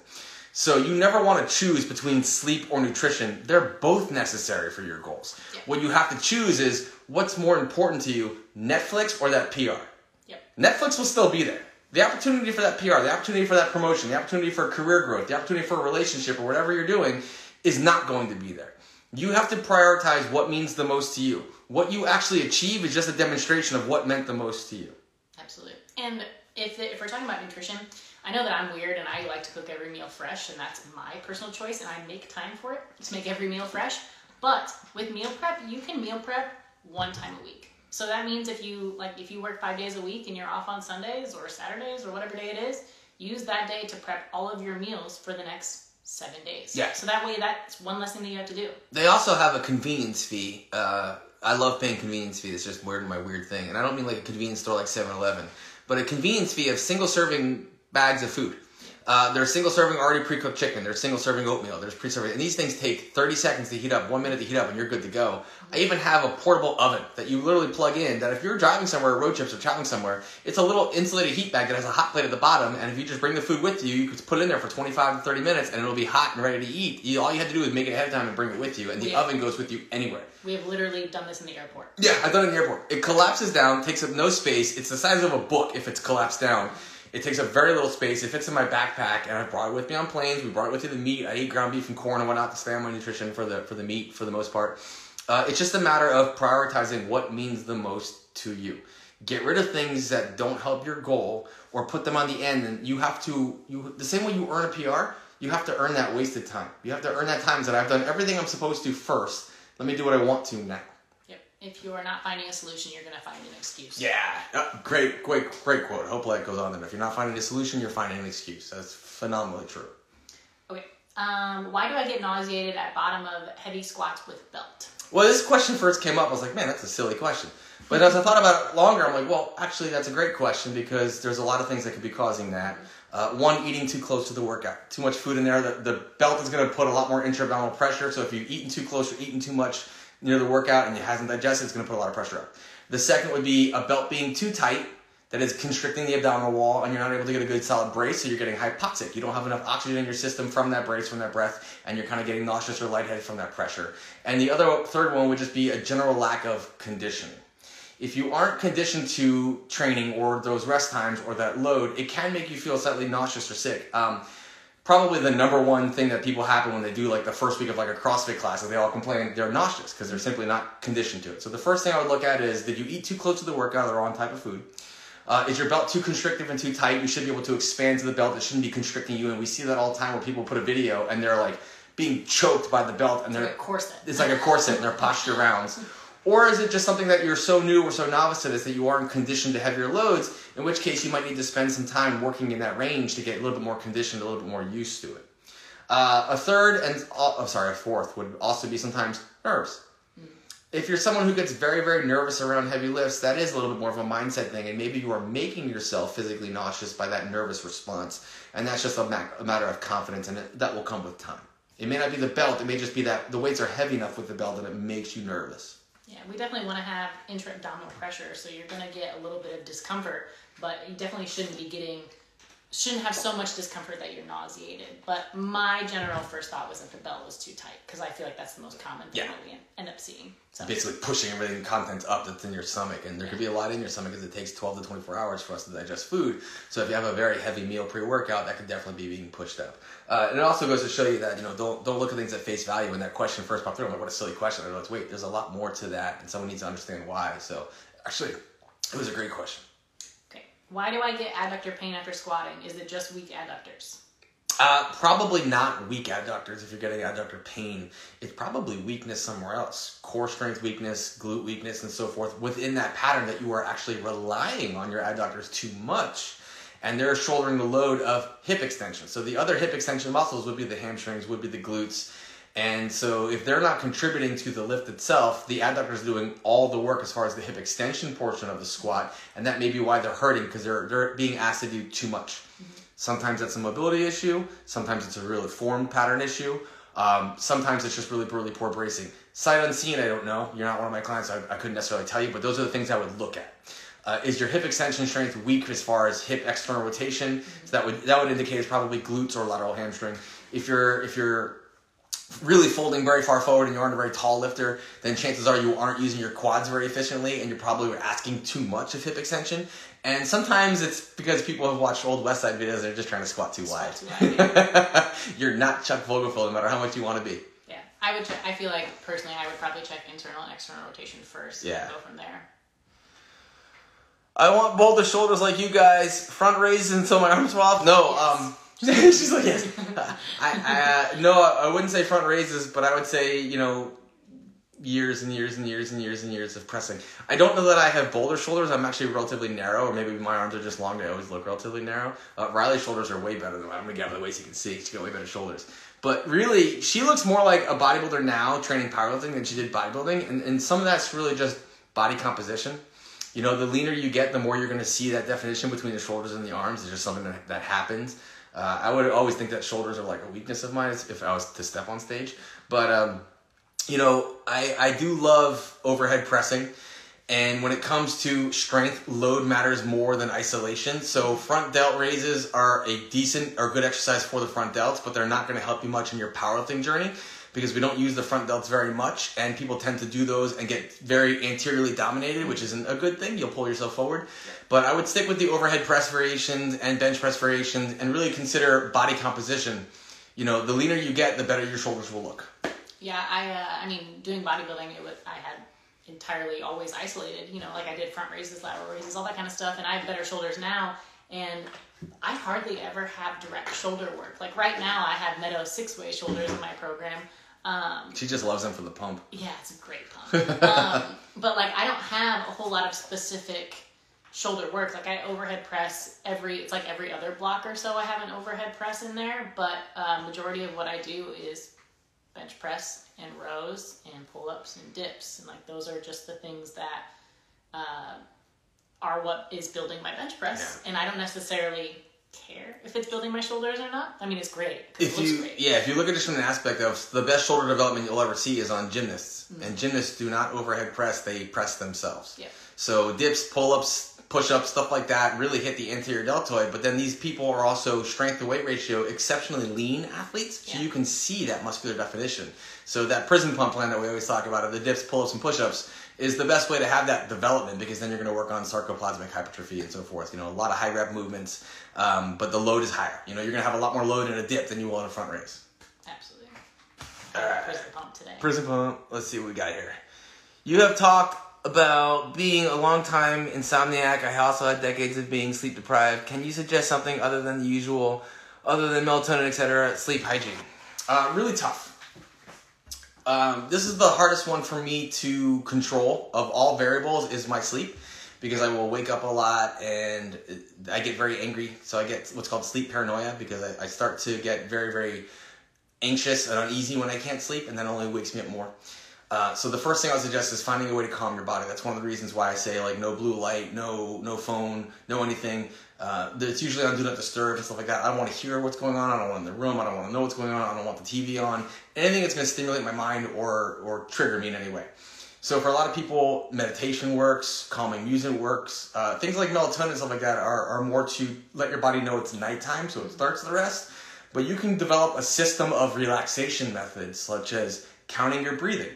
So you never want to choose between sleep or nutrition. They're both necessary for your goals. Yeah. What you have to choose is what's more important to you, Netflix or that PR. Yep. Netflix will still be there. The opportunity for that PR, the opportunity for that promotion, the opportunity for career growth, the opportunity for a relationship or whatever you're doing is not going to be there. You have to prioritize what means the most to you. What you actually achieve is just a demonstration of what meant the most to you. Absolutely. And if, if we're talking about nutrition, I know that I'm weird and I like to cook every meal fresh, and that's my personal choice, and I make time for it to make every meal fresh. But with meal prep, you can meal prep one time a week. So that means if you like if you work five days a week and you're off on Sundays or Saturdays or whatever day it is, use that day to prep all of your meals for the next seven days. Yeah. So that way that's one less thing that you have to do. They also have a convenience fee. Uh, I love paying convenience fee. It's just weird my weird thing. And I don't mean like a convenience store like 7-Eleven, but a convenience fee of single serving bags of food. Uh, there's single serving already pre cooked chicken. There's single serving oatmeal. There's pre serving, and these things take 30 seconds to heat up, one minute to heat up, and you're good to go. I even have a portable oven that you literally plug in. That if you're driving somewhere, road trips, or traveling somewhere, it's a little insulated heat bag that has a hot plate at the bottom. And if you just bring the food with you, you can put it in there for 25 to 30 minutes, and it'll be hot and ready to eat. You, all you have to do is make it ahead of time and bring it with you, and the Yeah. oven goes with you anywhere. We have literally done this in the airport. Yeah, I've done it in the airport. It collapses down, takes up no space. It's the size of a book if it's collapsed down. It takes up very little space. It fits in my backpack, and I brought it with me on planes. We brought it with me to the meat. I ate ground beef and corn and whatnot to stay on my nutrition for the for the meat for the most part. Uh, it's just a matter of prioritizing what means the most to you. Get rid of things that don't help your goal, or put them on the end. And you have to you the same way you earn a PR. You have to earn that wasted time. You have to earn that time that I've done everything I'm supposed to first. Let me do what I want to now. If you are not finding a solution, you're gonna find an excuse. Yeah, uh, great, great, great quote. Hopefully that goes on there. If you're not finding a solution, you're finding an excuse. That's phenomenally true. Okay. Um, why do I get nauseated at bottom of heavy squats with belt? Well, this question first came up. I was like, man, that's a silly question. But as I thought about it longer, I'm like, well, actually, that's a great question because there's a lot of things that could be causing that. Uh, one, eating too close to the workout. Too much food in there. The, the belt is going to put a lot more intra-abdominal pressure. So if you've eaten too close or eaten too much near the workout and it hasn't digested, it's to put a lot of pressure up. The second would be a belt being too tight that is constricting the abdominal wall and you're not able to get a good solid brace, so you're getting hypoxic. You don't have enough oxygen in your system from that brace, from that breath, and you're kind of getting nauseous or lightheaded from that pressure. And the other third one would just be a general lack of conditioning. If you aren't conditioned to training or those rest times or that load, it can make you feel slightly nauseous or sick. Um, probably the number one thing that people happen when they do like the first week of like a CrossFit class is they all complain they're nauseous because they're simply not conditioned to it. So the first thing I would look at is did you eat too close to the workout or the wrong type of food? Uh, is your belt too constrictive and too tight? You should be able to expand to the belt. It shouldn't be constricting you. And we see that all the time where people put a video and they're like being choked by the belt and Like they're a corset. it's like a corset and they're posture rounds. *laughs* Or is it just something that you're so new or so novice to this that you aren't conditioned to heavier loads, in which case you might need to spend some time working in that range to get a little bit more conditioned, a little bit more used to it. Uh, a third and oh, sorry, a fourth would also be sometimes nerves. If you're someone who gets very, very nervous around heavy lifts, that is a little bit more of a mindset thing, and maybe you are making yourself physically nauseous by that nervous response, and that's just a, ma- a matter of confidence, and it, that will come with time. It may not be the belt; it may just be that the weights are heavy enough with the belt that it makes you nervous. Yeah, we definitely want to have intra-abdominal pressure, so you're going to get a little bit of discomfort, but you definitely shouldn't be getting shouldn't have so much discomfort that you're nauseated. But my general first thought was that the belt was too tight because I feel like that's the most common thing Yeah. that we end up seeing. So basically pushing everything contents up that's in your stomach and there could be a lot in your stomach because it takes 12 to 24 hours for us to digest food so if you have a very heavy meal pre-workout that could definitely be being pushed up uh, and it also goes to show you that you know don't, don't look at things at face value when that question first popped through i'm like what a silly question i realized wait there's a lot more to that and someone needs to understand why so actually it was a great question why do I get adductor pain after squatting? Is it just weak adductors? Uh, probably not weak adductors if you're getting adductor pain. It's probably weakness somewhere else. Core strength weakness, glute weakness, and so forth within that pattern that you are actually relying on your adductors too much. And they're shouldering the load of hip extension. So the other hip extension muscles would be the hamstrings, would be the glutes. And so if they're not contributing to the lift itself, the adductor is doing all the work as far as the hip extension portion of the squat. And that may be why they're hurting because they're, they're being asked to do too much. Sometimes that's a mobility issue. Sometimes it's a really form pattern issue. Um, sometimes it's just really, really poor bracing. Sight unseen, I don't know. You're not one of my clients, so I, I couldn't necessarily tell you, but those are the things I would look at. Uh, is your hip extension strength weak as far as hip external rotation? So that would that would indicate it's probably glutes or lateral hamstring. If you're if you're really folding very far forward and you aren't a very tall lifter, then chances are you aren't using your quads very efficiently and you're probably asking too much of hip extension. And sometimes it's because people have watched old Westside videos, and they're just trying to squat too wide. Too wide, *laughs* you're not Chuck Vogelpohl no matter how much you want to be. Yeah, I would. Check, I feel like personally, I would probably check internal and external rotation first. Yeah. And go from there. I want both the shoulders like you guys, front raised until my arms fall off. No, um, *laughs* she's like yes. I, I uh, no, I wouldn't say front raises, but I would say you know years and years and years and years and years of pressing. I don't know that I have boulder shoulders. I'm actually relatively narrow, or maybe my arms are just long. They always look relatively narrow. Uh, Riley's shoulders are way better than mine. I'm gonna get out of the way so you can see. She's got way better shoulders. But really, she looks more like a bodybuilder now training powerlifting than she did bodybuilding, and, and some of that's really just body composition. You know, the leaner you get, the more you're to see that definition between the shoulders and the arms. It's just something that, that happens. Uh, I would always think that shoulders are like a weakness of mine if I was to step on stage. But, um, you know, I, I do love overhead pressing. And when it comes to strength, load matters more than isolation. So front delt raises are a decent or good exercise for the front delts, but they're not going to help you much in your powerlifting journey because we don't use the front delts very much, and people tend to do those and get very anteriorly dominated, which isn't a good thing. You'll pull yourself forward. But I would stick with the overhead press variations and bench press variations, and really consider body composition. You know, the leaner you get, the better your shoulders will look. Yeah, I. Uh, I mean, doing bodybuilding, it was I had entirely always isolated. You know, like I did front raises, lateral raises, all that kind of stuff, and I have better shoulders now. And I hardly ever have direct shoulder work. Like right now, I have Meadow six way shoulders in my program. Um, She just loves them for the pump. yeah, it's a great pump. um, *laughs* but like, I don't have a whole lot of specific shoulder work. Like, I overhead press every. It's like every other block or so. I have an overhead press in there, but uh, majority of what I do is bench press and rows and pull ups and dips, and like those are just the things that uh, are what is building my bench press. And I don't necessarily care if it's building my shoulders or not. I mean, it's great. if it looks you great. yeah if you look at it from an aspect of the best shoulder development you'll ever see is on gymnasts and mm-hmm. gymnasts do not overhead press they press themselves Yeah. so dips pull-ups push-ups stuff like that really hit the anterior deltoid but then these people are also strength to weight ratio exceptionally lean athletes so Yeah. you can see that muscular definition so that prison pump plan that we always talk about of the dips pull-ups and push-ups is the best way to have that development because then you're going to work on sarcoplasmic hypertrophy and so forth. You know, a lot of high rep movements, um, but the load is higher. You know, you're going to have a lot more load in a dip than you will in a front raise. Absolutely. Alright. Prison pump today. Prison pump. Let's see what we got here. You have talked about being a long time insomniac. I also had decades of being sleep deprived. Can you suggest something other than the usual, other than melatonin, etc., sleep hygiene? Uh, really tough. Um, this is the hardest one for me to control of all variables is my sleep because I will wake up a lot and I get very angry. So I get what's called sleep paranoia because I, I start to get very, very anxious and uneasy when I can't sleep, and that only wakes me up more. Uh, so the first thing I would suggest is finding a way to calm your body. That's one of the reasons why I say like no blue light, no no phone, no anything. Uh, it's usually on do not disturb and stuff like that. I don't want to hear what's going on. I don't want in the room. I don't want to know what's going on. I don't want the TV on. Anything that's going to stimulate my mind or or trigger me in any way. So for a lot of people, meditation works, calming music works. Uh, things like melatonin and stuff like that are, are more to let your body know it's nighttime, so it starts the rest. But you can develop a system of relaxation methods, such as counting your breathing,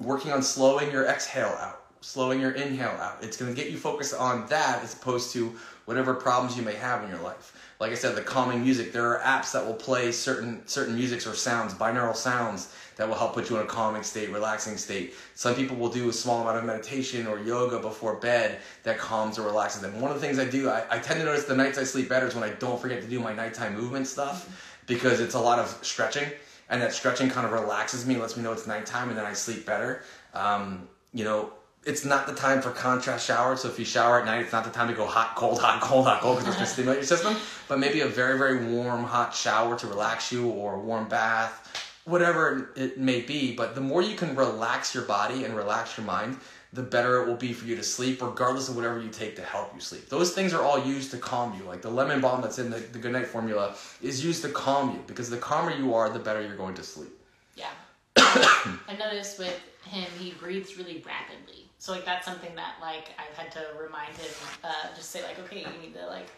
working on slowing your exhale out, slowing your inhale out. It's going to get you focused on that as opposed to whatever problems you may have in your life. Like I said, the calming music. There are apps that will play certain certain musics or sounds, binaural sounds that will help put you in a calming state, relaxing state. Some people will do a small amount of meditation or yoga before bed that calms or relaxes them. One of the things I do, I, I tend to notice the nights I sleep better is when I don't forget to do my nighttime movement stuff because it's a lot of stretching and that stretching kind of relaxes me, lets me know it's nighttime, and then I sleep better. Um, you know, it's not the time for contrast showers. So if you shower at night, it's not the time to go hot, cold, hot, cold, hot, cold because it's going to stimulate your system. But maybe a very, very warm, hot shower to relax you, or a warm bath, whatever it may be. But the more you can relax your body and relax your mind, the better it will be for you to sleep, regardless of whatever you take to help you sleep. Those things are all used to calm you. Like the lemon balm that's in the, the Good Night formula is used to calm you because the calmer you are, the better you're going to sleep. Yeah. *coughs* I noticed with him, he breathes really rapidly. So like that's something that like I've had to remind him, uh, just say like, okay, you need to like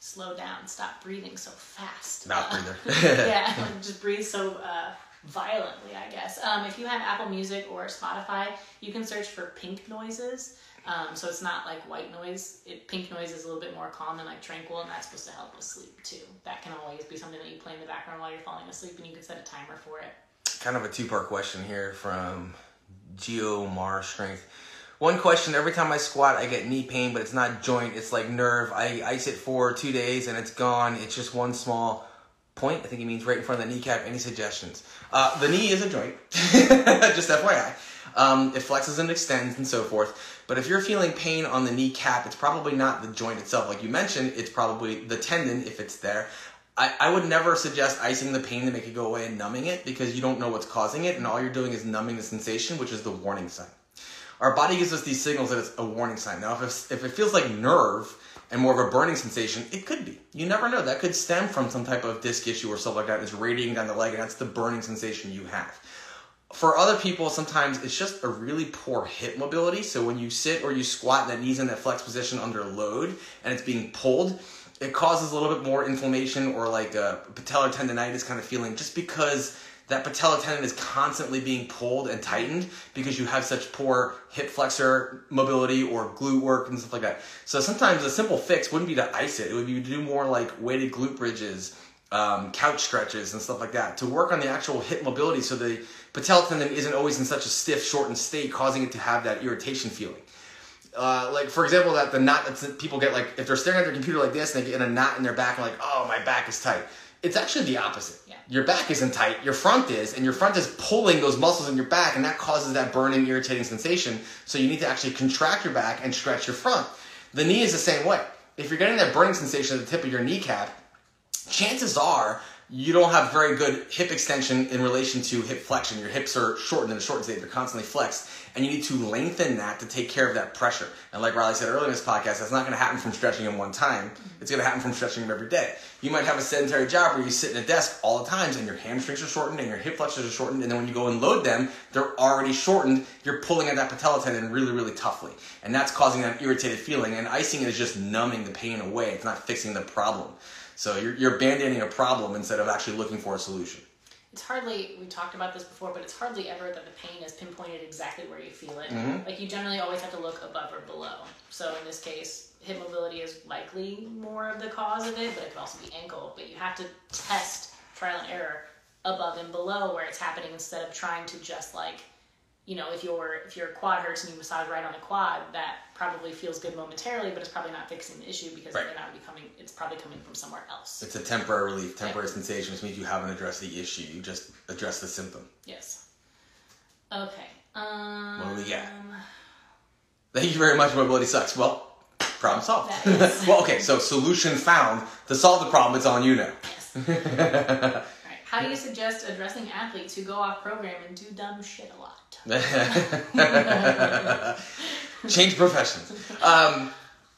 slow down, stop breathing so fast. Mouth Uh, breather. *laughs* yeah, *laughs* like, just breathe so uh, violently, I guess. Um, if you have Apple Music or Spotify, you can search for pink noises. Um, so it's not like white noise. It, pink noise is a little bit more calm and like tranquil, and that's supposed to help with sleep too. That can always be something that you play in the background while you're falling asleep, and you can set a timer for it. kind of a two part question here from Geo Mar Strength. One question every time I squat, I get knee pain, but it's not joint, it's like nerve. I ice it for two days and it's gone. It's just one small point. I think he means right in front of the kneecap. Any suggestions? Uh, the knee is a joint, *laughs* just FYI. Um, it flexes and extends and so forth. But if you're feeling pain on the kneecap, it's probably not the joint itself. Like you mentioned, it's probably the tendon if it's there. I, I would never suggest icing the pain to make it go away and numbing it because you don't know what's causing it, and all you're doing is numbing the sensation, which is the warning sign. Our body gives us these signals that it's a warning sign. Now, if, if it feels like nerve and more of a burning sensation, it could be. You never know. That could stem from some type of disc issue or stuff like that. It's radiating down the leg, and that's the burning sensation you have. For other people, sometimes it's just a really poor hip mobility. So when you sit or you squat, that knee's in that flex position under load, and it's being pulled, it causes a little bit more inflammation or like a patellar tendonitis kind of feeling, just because that patella tendon is constantly being pulled and tightened because you have such poor hip flexor mobility or glute work and stuff like that. So sometimes a simple fix wouldn't be to ice it. It would be to do more like weighted glute bridges, um, couch stretches, and stuff like that to work on the actual hip mobility so the patella tendon isn't always in such a stiff, shortened state, causing it to have that irritation feeling. Uh, like for example, that the knot that people get like if they're staring at their computer like this and they get in a knot in their back and like, oh, my back is tight. It's actually the opposite. Your back isn't tight, your front is, and your front is pulling those muscles in your back, and that causes that burning, irritating sensation. So you need to actually contract your back and stretch your front. The knee is the same way. If you're getting that burning sensation at the tip of your kneecap, chances are you don't have very good hip extension in relation to hip flexion. Your hips are shortened and shortened they're constantly flexed, and you need to lengthen that to take care of that pressure. And like Riley said earlier in this podcast, that's not going to happen from stretching them one time. It's going to happen from stretching them every day. You might have a sedentary job where you sit in a desk all the times, and your hamstrings are shortened and your hip flexors are shortened, and then when you go and load them, they're already shortened. You're pulling at that patella tendon really, really toughly, and that's causing that irritated feeling. And icing is just numbing the pain away. It's not fixing the problem. So you're, you're band-aiding a problem instead of actually looking for a solution. It's hardly we talked about this before, but it's hardly ever that the pain is pinpointed exactly where you feel it. Mhm. Like you generally always have to look above or below. So in this case, hip mobility is likely more of the cause of it, but it could also be ankle. But you have to test trial and error above and below where it's happening instead of trying to just like you know, if your if your quad hurts and you massage right on the quad, that probably feels good momentarily, but it's probably not fixing the issue because Right. they're not becoming it's probably coming from somewhere else. It's a temporary relief, temporary sensation, which means you haven't addressed the issue. You just address the symptom. Yes. Okay. Um, What do we got? Thank you very much. Mobility sucks. Well, problem solved. *laughs* Well, okay. So solution found to solve the problem. It's on you now. Yes. *laughs* All right. How do you suggest addressing athletes who go off program and do dumb shit a lot? *laughs* *laughs* Change professions. Um,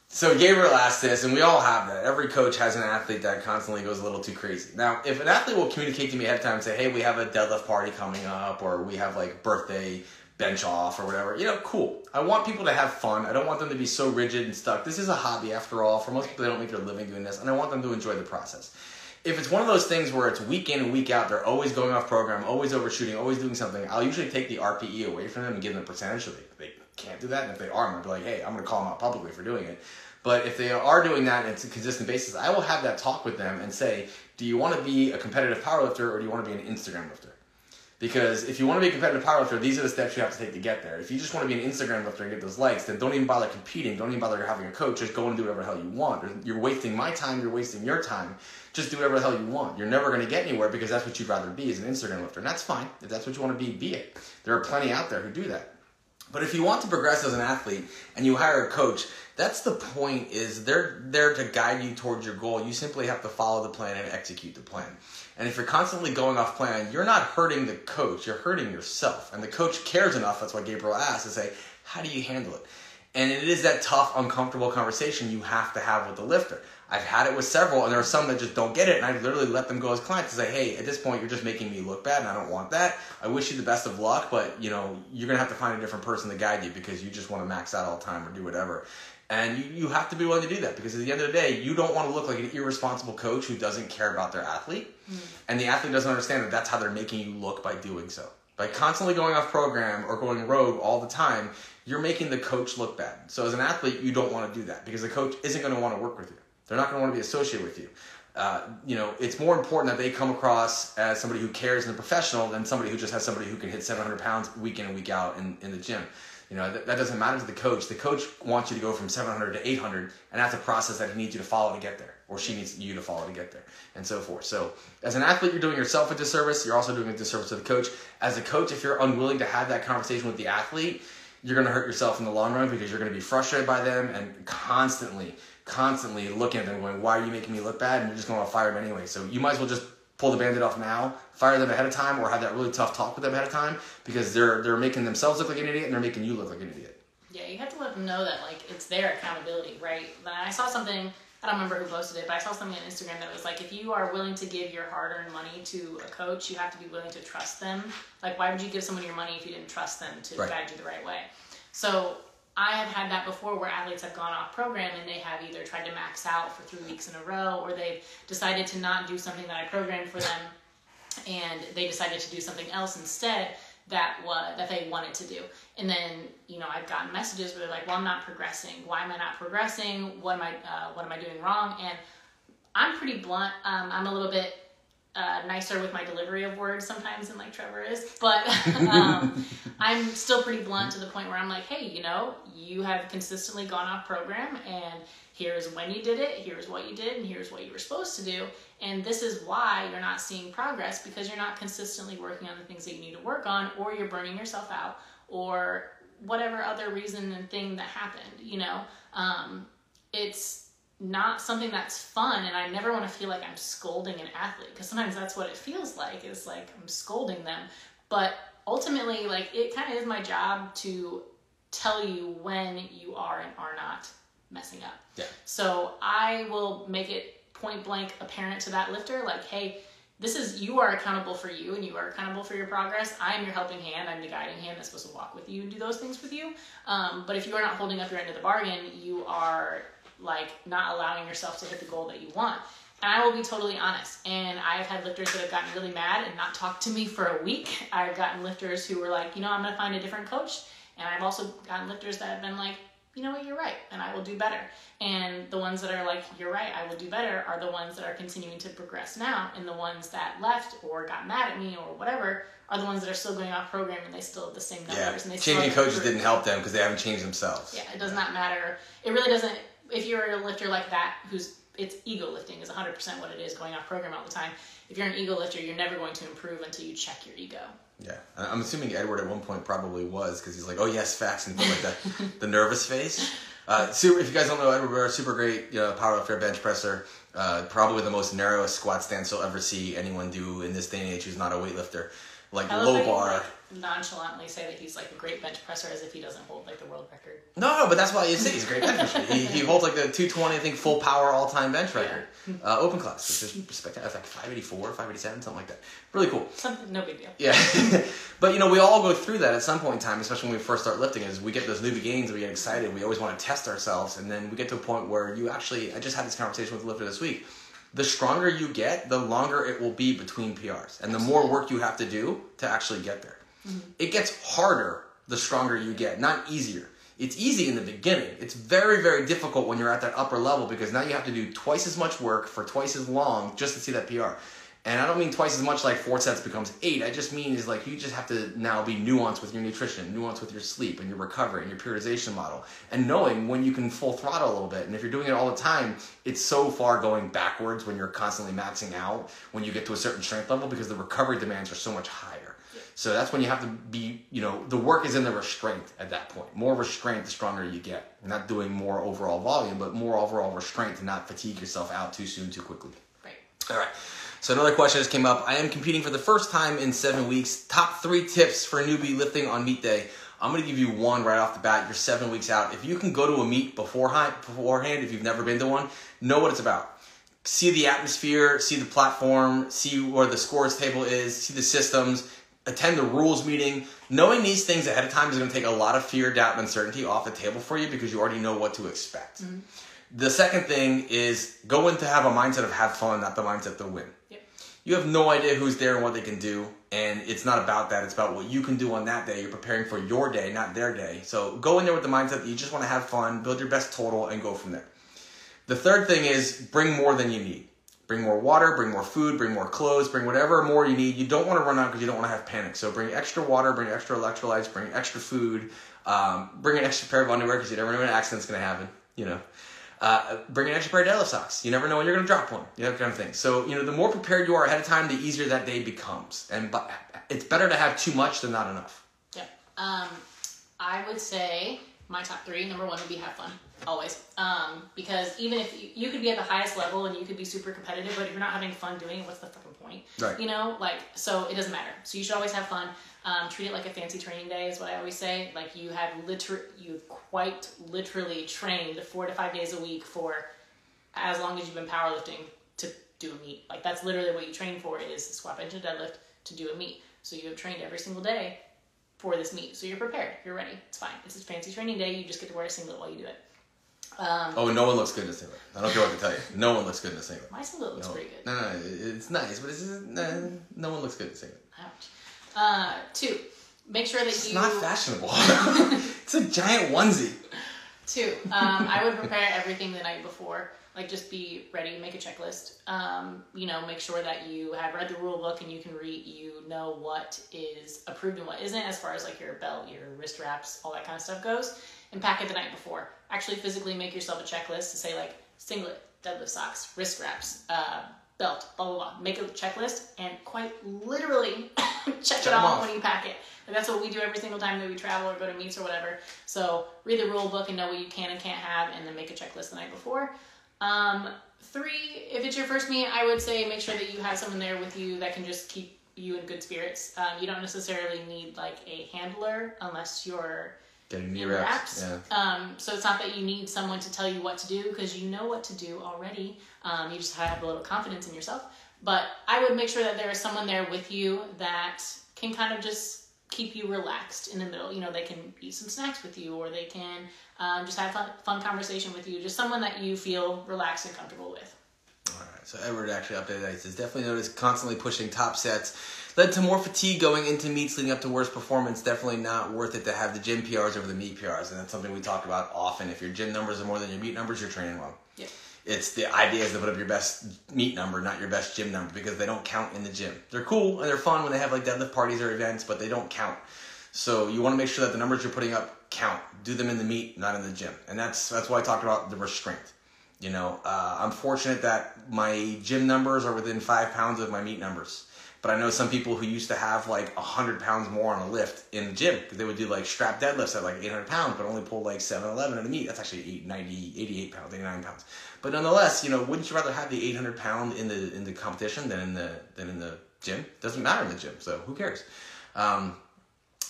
so Gabriel asked this, and we all have that. Every coach has an athlete that constantly goes a little too crazy. Now, if an athlete will communicate to me ahead of time and say, "Hey, we have a deadlift party coming up, or we have like birthday bench off or whatever. You know, cool. I want people to have fun. I don't want them to be so rigid and stuck. This is a hobby after all. For most people, they don't make their living doing this, and I want them to enjoy the process. If it's one of those things where it's week in and week out, they're always going off program, always overshooting, always doing something, I'll usually take the RPE away from them and give them a percentage so they, they can't do that. And if they are, I'm going to be like, hey, I'm going to call them out publicly for doing it. But if they are doing that and it's a consistent basis, I will have that talk with them and say, do you want to be a competitive powerlifter or do you want to be an Instagram lifter? Because if you want to be a competitive powerlifter, these are the steps you have to take to get there. If you just want to be an Instagram lifter and get those likes, then don't even bother competing. Don't even bother having a coach. Just go and do whatever the hell you want. You're wasting my time. You're wasting your time. Just do whatever the hell you want. You're never going to get anywhere because that's what you'd rather be as an Instagram lifter. And that's fine. If that's what you want to be, be it. There are plenty out there who do that. But if you want to progress as an athlete and you hire a coach, that's the point is they're there to guide you towards your goal. You simply have to follow the plan and execute the plan. And if you're constantly going off plan, you're not hurting the coach, you're hurting yourself. And the coach cares enough, that's why Gabriel asked, to say, how do you handle it? And it is that tough, uncomfortable conversation you have to have with the lifter. I've had it with several, and there are some that just don't get it, and I literally let them go as clients and say, "Hey, at this point, you're just making me look bad, and I don't want that. I wish you the best of luck, but you know, you're gonna have to find a different person to guide you because you just want to max out all the time or do whatever." And you, you have to be willing to do that because at the end of the day, you don't want to look like an irresponsible coach who doesn't care about their athlete. Mm. And the athlete doesn't understand that that's how they're making you look by doing so. By constantly going off program or going rogue all the time, you're making the coach look bad. So as an athlete, you don't want to do that because the coach isn't going to want to work with you. They're not going to want to be associated with you. Uh, you know, it's more important that they come across as somebody who cares and a professional than somebody who just has somebody who can hit 700 pounds week in and week out in, in the gym. You know, that, that doesn't matter to the coach. The coach wants you to go from 700 to 800, and that's a process that he needs you to follow to get there, or she needs you to follow to get there, and so forth. So, as an athlete, you're doing yourself a disservice. You're also doing a disservice to the coach. As a coach, if you're unwilling to have that conversation with the athlete, you're going to hurt yourself in the long run because you're going to be frustrated by them and constantly, constantly looking at them going, why are you making me look bad? And you're just going to fire them anyway. So you might as well just pull the bandit off now, fire them ahead of time, or have that really tough talk with them ahead of time because they're they're making themselves look like an idiot and they're making you look like an idiot. Yeah, you have to let them know that like it's their accountability, right? I saw something. I don't remember who posted it, but I saw something on Instagram that was like, if you are willing to give your hard-earned money to a coach, you have to be willing to trust them. Like, why would you give someone your money if you didn't trust them to right. guide you the right way? So I have had that before where athletes have gone off program and they have either tried to max out for three weeks in a row or they've decided to not do something that I programmed for them and they decided to do something else instead that was that they wanted to do. And then you know I've gotten messages where they're like, "Well, I'm not progressing. Why am I not progressing? What am I uh, what am I doing wrong?" And I'm pretty blunt. Um, I'm a little bit uh, nicer with my delivery of words sometimes than like Trevor is, but *laughs* um, I'm still pretty blunt to the point where I'm like, hey, you know, you have consistently gone off program, and here's when you did it, here's what you did, and here's what you were supposed to do, and this is why you're not seeing progress because you're not consistently working on the things that you need to work on, or you're burning yourself out, or whatever other reason and thing that happened. You know, um, it's not something that's fun and I never want to feel like I'm scolding an athlete because sometimes that's what it feels like is like I'm scolding them but ultimately like it kind of is my job to tell you when you are and are not messing up. Yeah. So I will make it point blank apparent to that lifter like hey this is you are accountable for you and you are accountable for your progress. I am your helping hand. I'm the guiding hand that's supposed to walk with you and do those things with you. Um, but if you are not holding up your end of the bargain, you are like not allowing yourself to hit the goal that you want. And I will be totally honest. And I've had lifters that have gotten really mad and not talked to me for a week. I've gotten lifters who were like, you know, I'm going to find a different coach. And I've also gotten lifters that have been like, you know what, you're right, and I will do better. And the ones that are like, you're right, I will do better, are the ones that are continuing to progress now. And the ones that left or got mad at me or whatever are the ones that are still going off program and they still have the same numbers. Yeah. And they changing coaches didn't help them because they haven't changed themselves. Yeah, it does not matter. It really doesn't if you're a lifter like that, who's it's ego lifting is 100% what it is, going off program all the time. If you're an ego lifter, you're never going to improve until you check your ego. Yeah, I'm assuming Edward at one point probably was because he's like, "Oh yes, facts," and put like the *laughs* the nervous face. Uh, super, if you guys don't know Edward We're super great you know, power lifter, bench presser. Uh, probably the most narrowest squat stance you'll ever see anyone do in this day and age who's not a weightlifter. Like low bar. Nonchalantly say that he's like a great bench presser as if he doesn't hold like the world record. No, no, but that's why you say he's a great bench pusher. he, he holds like the 220, I think, full power all time bench record. Uh, open class, which is spectacular. It's like 584, 587, something like that. Really cool. Something, no big deal. Yeah. *laughs* but you know, we all go through that at some point in time, especially when we first start lifting, is we get those newbie gains, we get excited, we always want to test ourselves, and then we get to a point where you actually, I just had this conversation with a lifter this week. The stronger you get, the longer it will be between PRs, and the more work you have to do to actually get there. Mm-hmm. It gets harder the stronger you get, not easier. It's easy in the beginning. It's very, very difficult when you're at that upper level because now you have to do twice as much work for twice as long just to see that PR. And I don't mean twice as much like four sets becomes eight. I just mean is like you just have to now be nuanced with your nutrition, nuanced with your sleep and your recovery and your periodization model. And knowing when you can full throttle a little bit. And if you're doing it all the time, it's so far going backwards when you're constantly maxing out when you get to a certain strength level because the recovery demands are so much higher. So that's when you have to be, you know, the work is in the restraint at that point. More restraint, the stronger you get. Not doing more overall volume, but more overall restraint to not fatigue yourself out too soon, too quickly. Right. All right. So another question just came up. I am competing for the first time in seven weeks. Top three tips for newbie lifting on meet day. I'm going to give you one right off the bat. You're seven weeks out. If you can go to a meet beforehand, beforehand, if you've never been to one, know what it's about. See the atmosphere, see the platform, see where the scores table is, see the systems, attend the rules meeting. Knowing these things ahead of time is going to take a lot of fear, doubt, and uncertainty off the table for you because you already know what to expect. Mm-hmm. The second thing is go in to have a mindset of have fun, not the mindset to win. Yep. You have no idea who's there and what they can do, and it's not about that. It's about what you can do on that day. You're preparing for your day, not their day. So go in there with the mindset that you just want to have fun, build your best total, and go from there. The third thing is bring more than you need. Bring more water, bring more food, bring more clothes, bring whatever more you need. You don't want to run out because you don't want to have panic. So bring extra water, bring extra electrolytes, bring extra food, um, bring an extra pair of underwear because you never know when an accident's going to happen. You know, uh, bring an extra pair of deadlift socks. You never know when you're going to drop one. You know, kind of thing. So you know, the more prepared you are ahead of time, the easier that day becomes. And but it's better to have too much than not enough. Yeah. Um, I would say my top three. Number one would be have fun always, um, because even if you, you could be at the highest level and you could be super competitive, but if you're not having fun doing it, what's the fucking point? Right. You know, like so it doesn't matter. So you should always have fun. Um, treat it like a fancy training day is what I always say. Like you have liter you've quite literally trained four to five days a week for as long as you've been powerlifting to do a meet. Like that's literally what you train for is squat bench and deadlift to do a meet. So you have trained every single day for this meet. So you're prepared. You're ready. It's fine. It's a fancy training day. You just get to wear a singlet while you do it. Um, Oh, no one looks good in a singlet. I don't care what to tell you. No one looks good in a singlet. my singlet looks No, pretty good. no, no, no, it's nice, but it's just, nah, no one looks good in a singlet. Ouch. Uh, two, make sure that It's you. It's not fashionable. *laughs* it's a giant onesie. Two, um, I would prepare everything the night before. Like, just be ready, make a checklist. Um, you know, make sure that you have read the rule book and you can read, you know what is approved and what isn't, as far as like your belt, your wrist wraps, all that kind of stuff goes. And pack it the night before. Actually, physically make yourself a checklist to say, like, singlet, deadlift socks, wrist wraps, uh, belt, blah, blah, blah. Make a checklist and quite literally *coughs* check, it off off. when you pack it. Like, that's what we do every single time that we travel or go to meets or whatever. So read the rule book and know what you can and can't have, and then make a checklist the night before. Um, three, if it's your first meet, I would say make sure that you have someone there with you that can just keep you in good spirits. Um, you don't necessarily need like a handler unless you're Getting knee wraps. wraps. Yeah. Um, so it's not that you need someone to tell you what to do because you know what to do already. Um, you just have a little confidence in yourself. But I would make sure that there is someone there with you that can kind of just keep you relaxed in the middle. You know, they can eat some snacks with you or they can um, just have fun, fun conversation with you. Just someone that you feel relaxed and comfortable with. All right. So Edward actually updated that. He says definitely notice constantly pushing top sets led to more fatigue going into meets, leading up to worse performance. Definitely not worth it to have the gym PRs over the meet PRs, and that's something we talk about often. If your gym numbers are more than your meet numbers, you're training wrong. Yep. It's the idea is to put up your best meet number, not your best gym number, because they don't count in the gym. They're cool and they're fun when they have like deadlift parties or events, but they don't count. So you want to make sure that the numbers you're putting up count. Do them in the meet, not in the gym, and that's that's why I talked about the restraint. You know, uh, I'm fortunate that my gym numbers are within five pounds of my meet numbers. But I know some people who used to have like 100 pounds more on a lift in the gym. Because they would do like strap deadlifts at like 800 pounds, but only pull like 711 at a meet. That's actually 8, 90, 88 pounds, 89 pounds. But nonetheless, you know, wouldn't you rather have the 800 pound in the in the competition than in the than in the gym? Doesn't matter in the gym, so who cares? Um,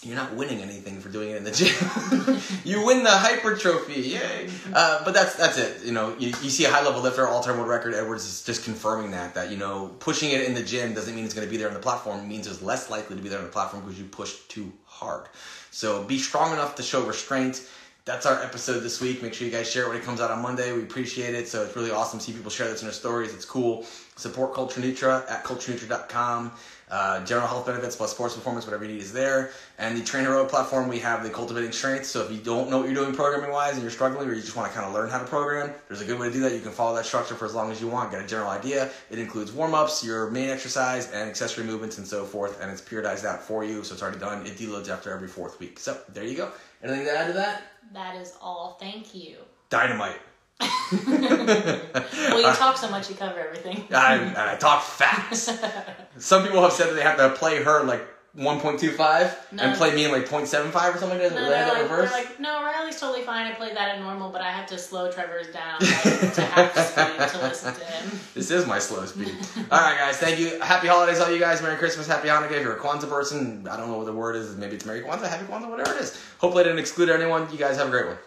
you're not winning anything for doing it in the gym. *laughs* you win the hyper trophy, yay! Uh, but that's that's it. You know, you, you see a high level lifter, all time world record. Edwards is just confirming that that you know pushing it in the gym doesn't mean it's going to be there on the platform. It means it's less likely to be there on the platform because you push too hard. So be strong enough to show restraint. That's our episode this week. Make sure you guys share it when it comes out on Monday. We appreciate it. So it's really awesome to see people share this in their stories. It's cool. Support Culture Nutra at culturenutra.com. Uh, general health benefits plus sports performance, whatever you need is there. And the TrainHeroic platform, we have the Cultivating Strength. So if you don't know what you're doing programming wise and you're struggling or you just want to kind of learn how to program, there's a good way to do that. You can follow that structure for as long as you want, get a general idea. It includes warm ups, your main exercise, and accessory movements and so forth. And it's periodized out for you, so it's already done. It deloads after every fourth week. So there you go. Anything to add to that? That is all. Thank you. Dynamite. *laughs* well, you talk so much, you cover everything. I, I talk fast. *laughs* Some people have said that they have to play her like 1.25 No. and play me in like 0.75 or something like that. No, They they're have that like, reverse. like, no, Riley's totally fine. I played that at normal, but I have to slow Trevor's down like, to half speed to *laughs* listen to him. This is my slow speed. all right, guys. Thank you. Happy holidays, all you guys. Merry Christmas, Happy Hanukkah. If you're a Kwanzaa person, I don't know what the word is. Maybe it's Merry Kwanzaa, Happy Kwanzaa, whatever it is. Hopefully, I didn't exclude anyone. You guys have a great one.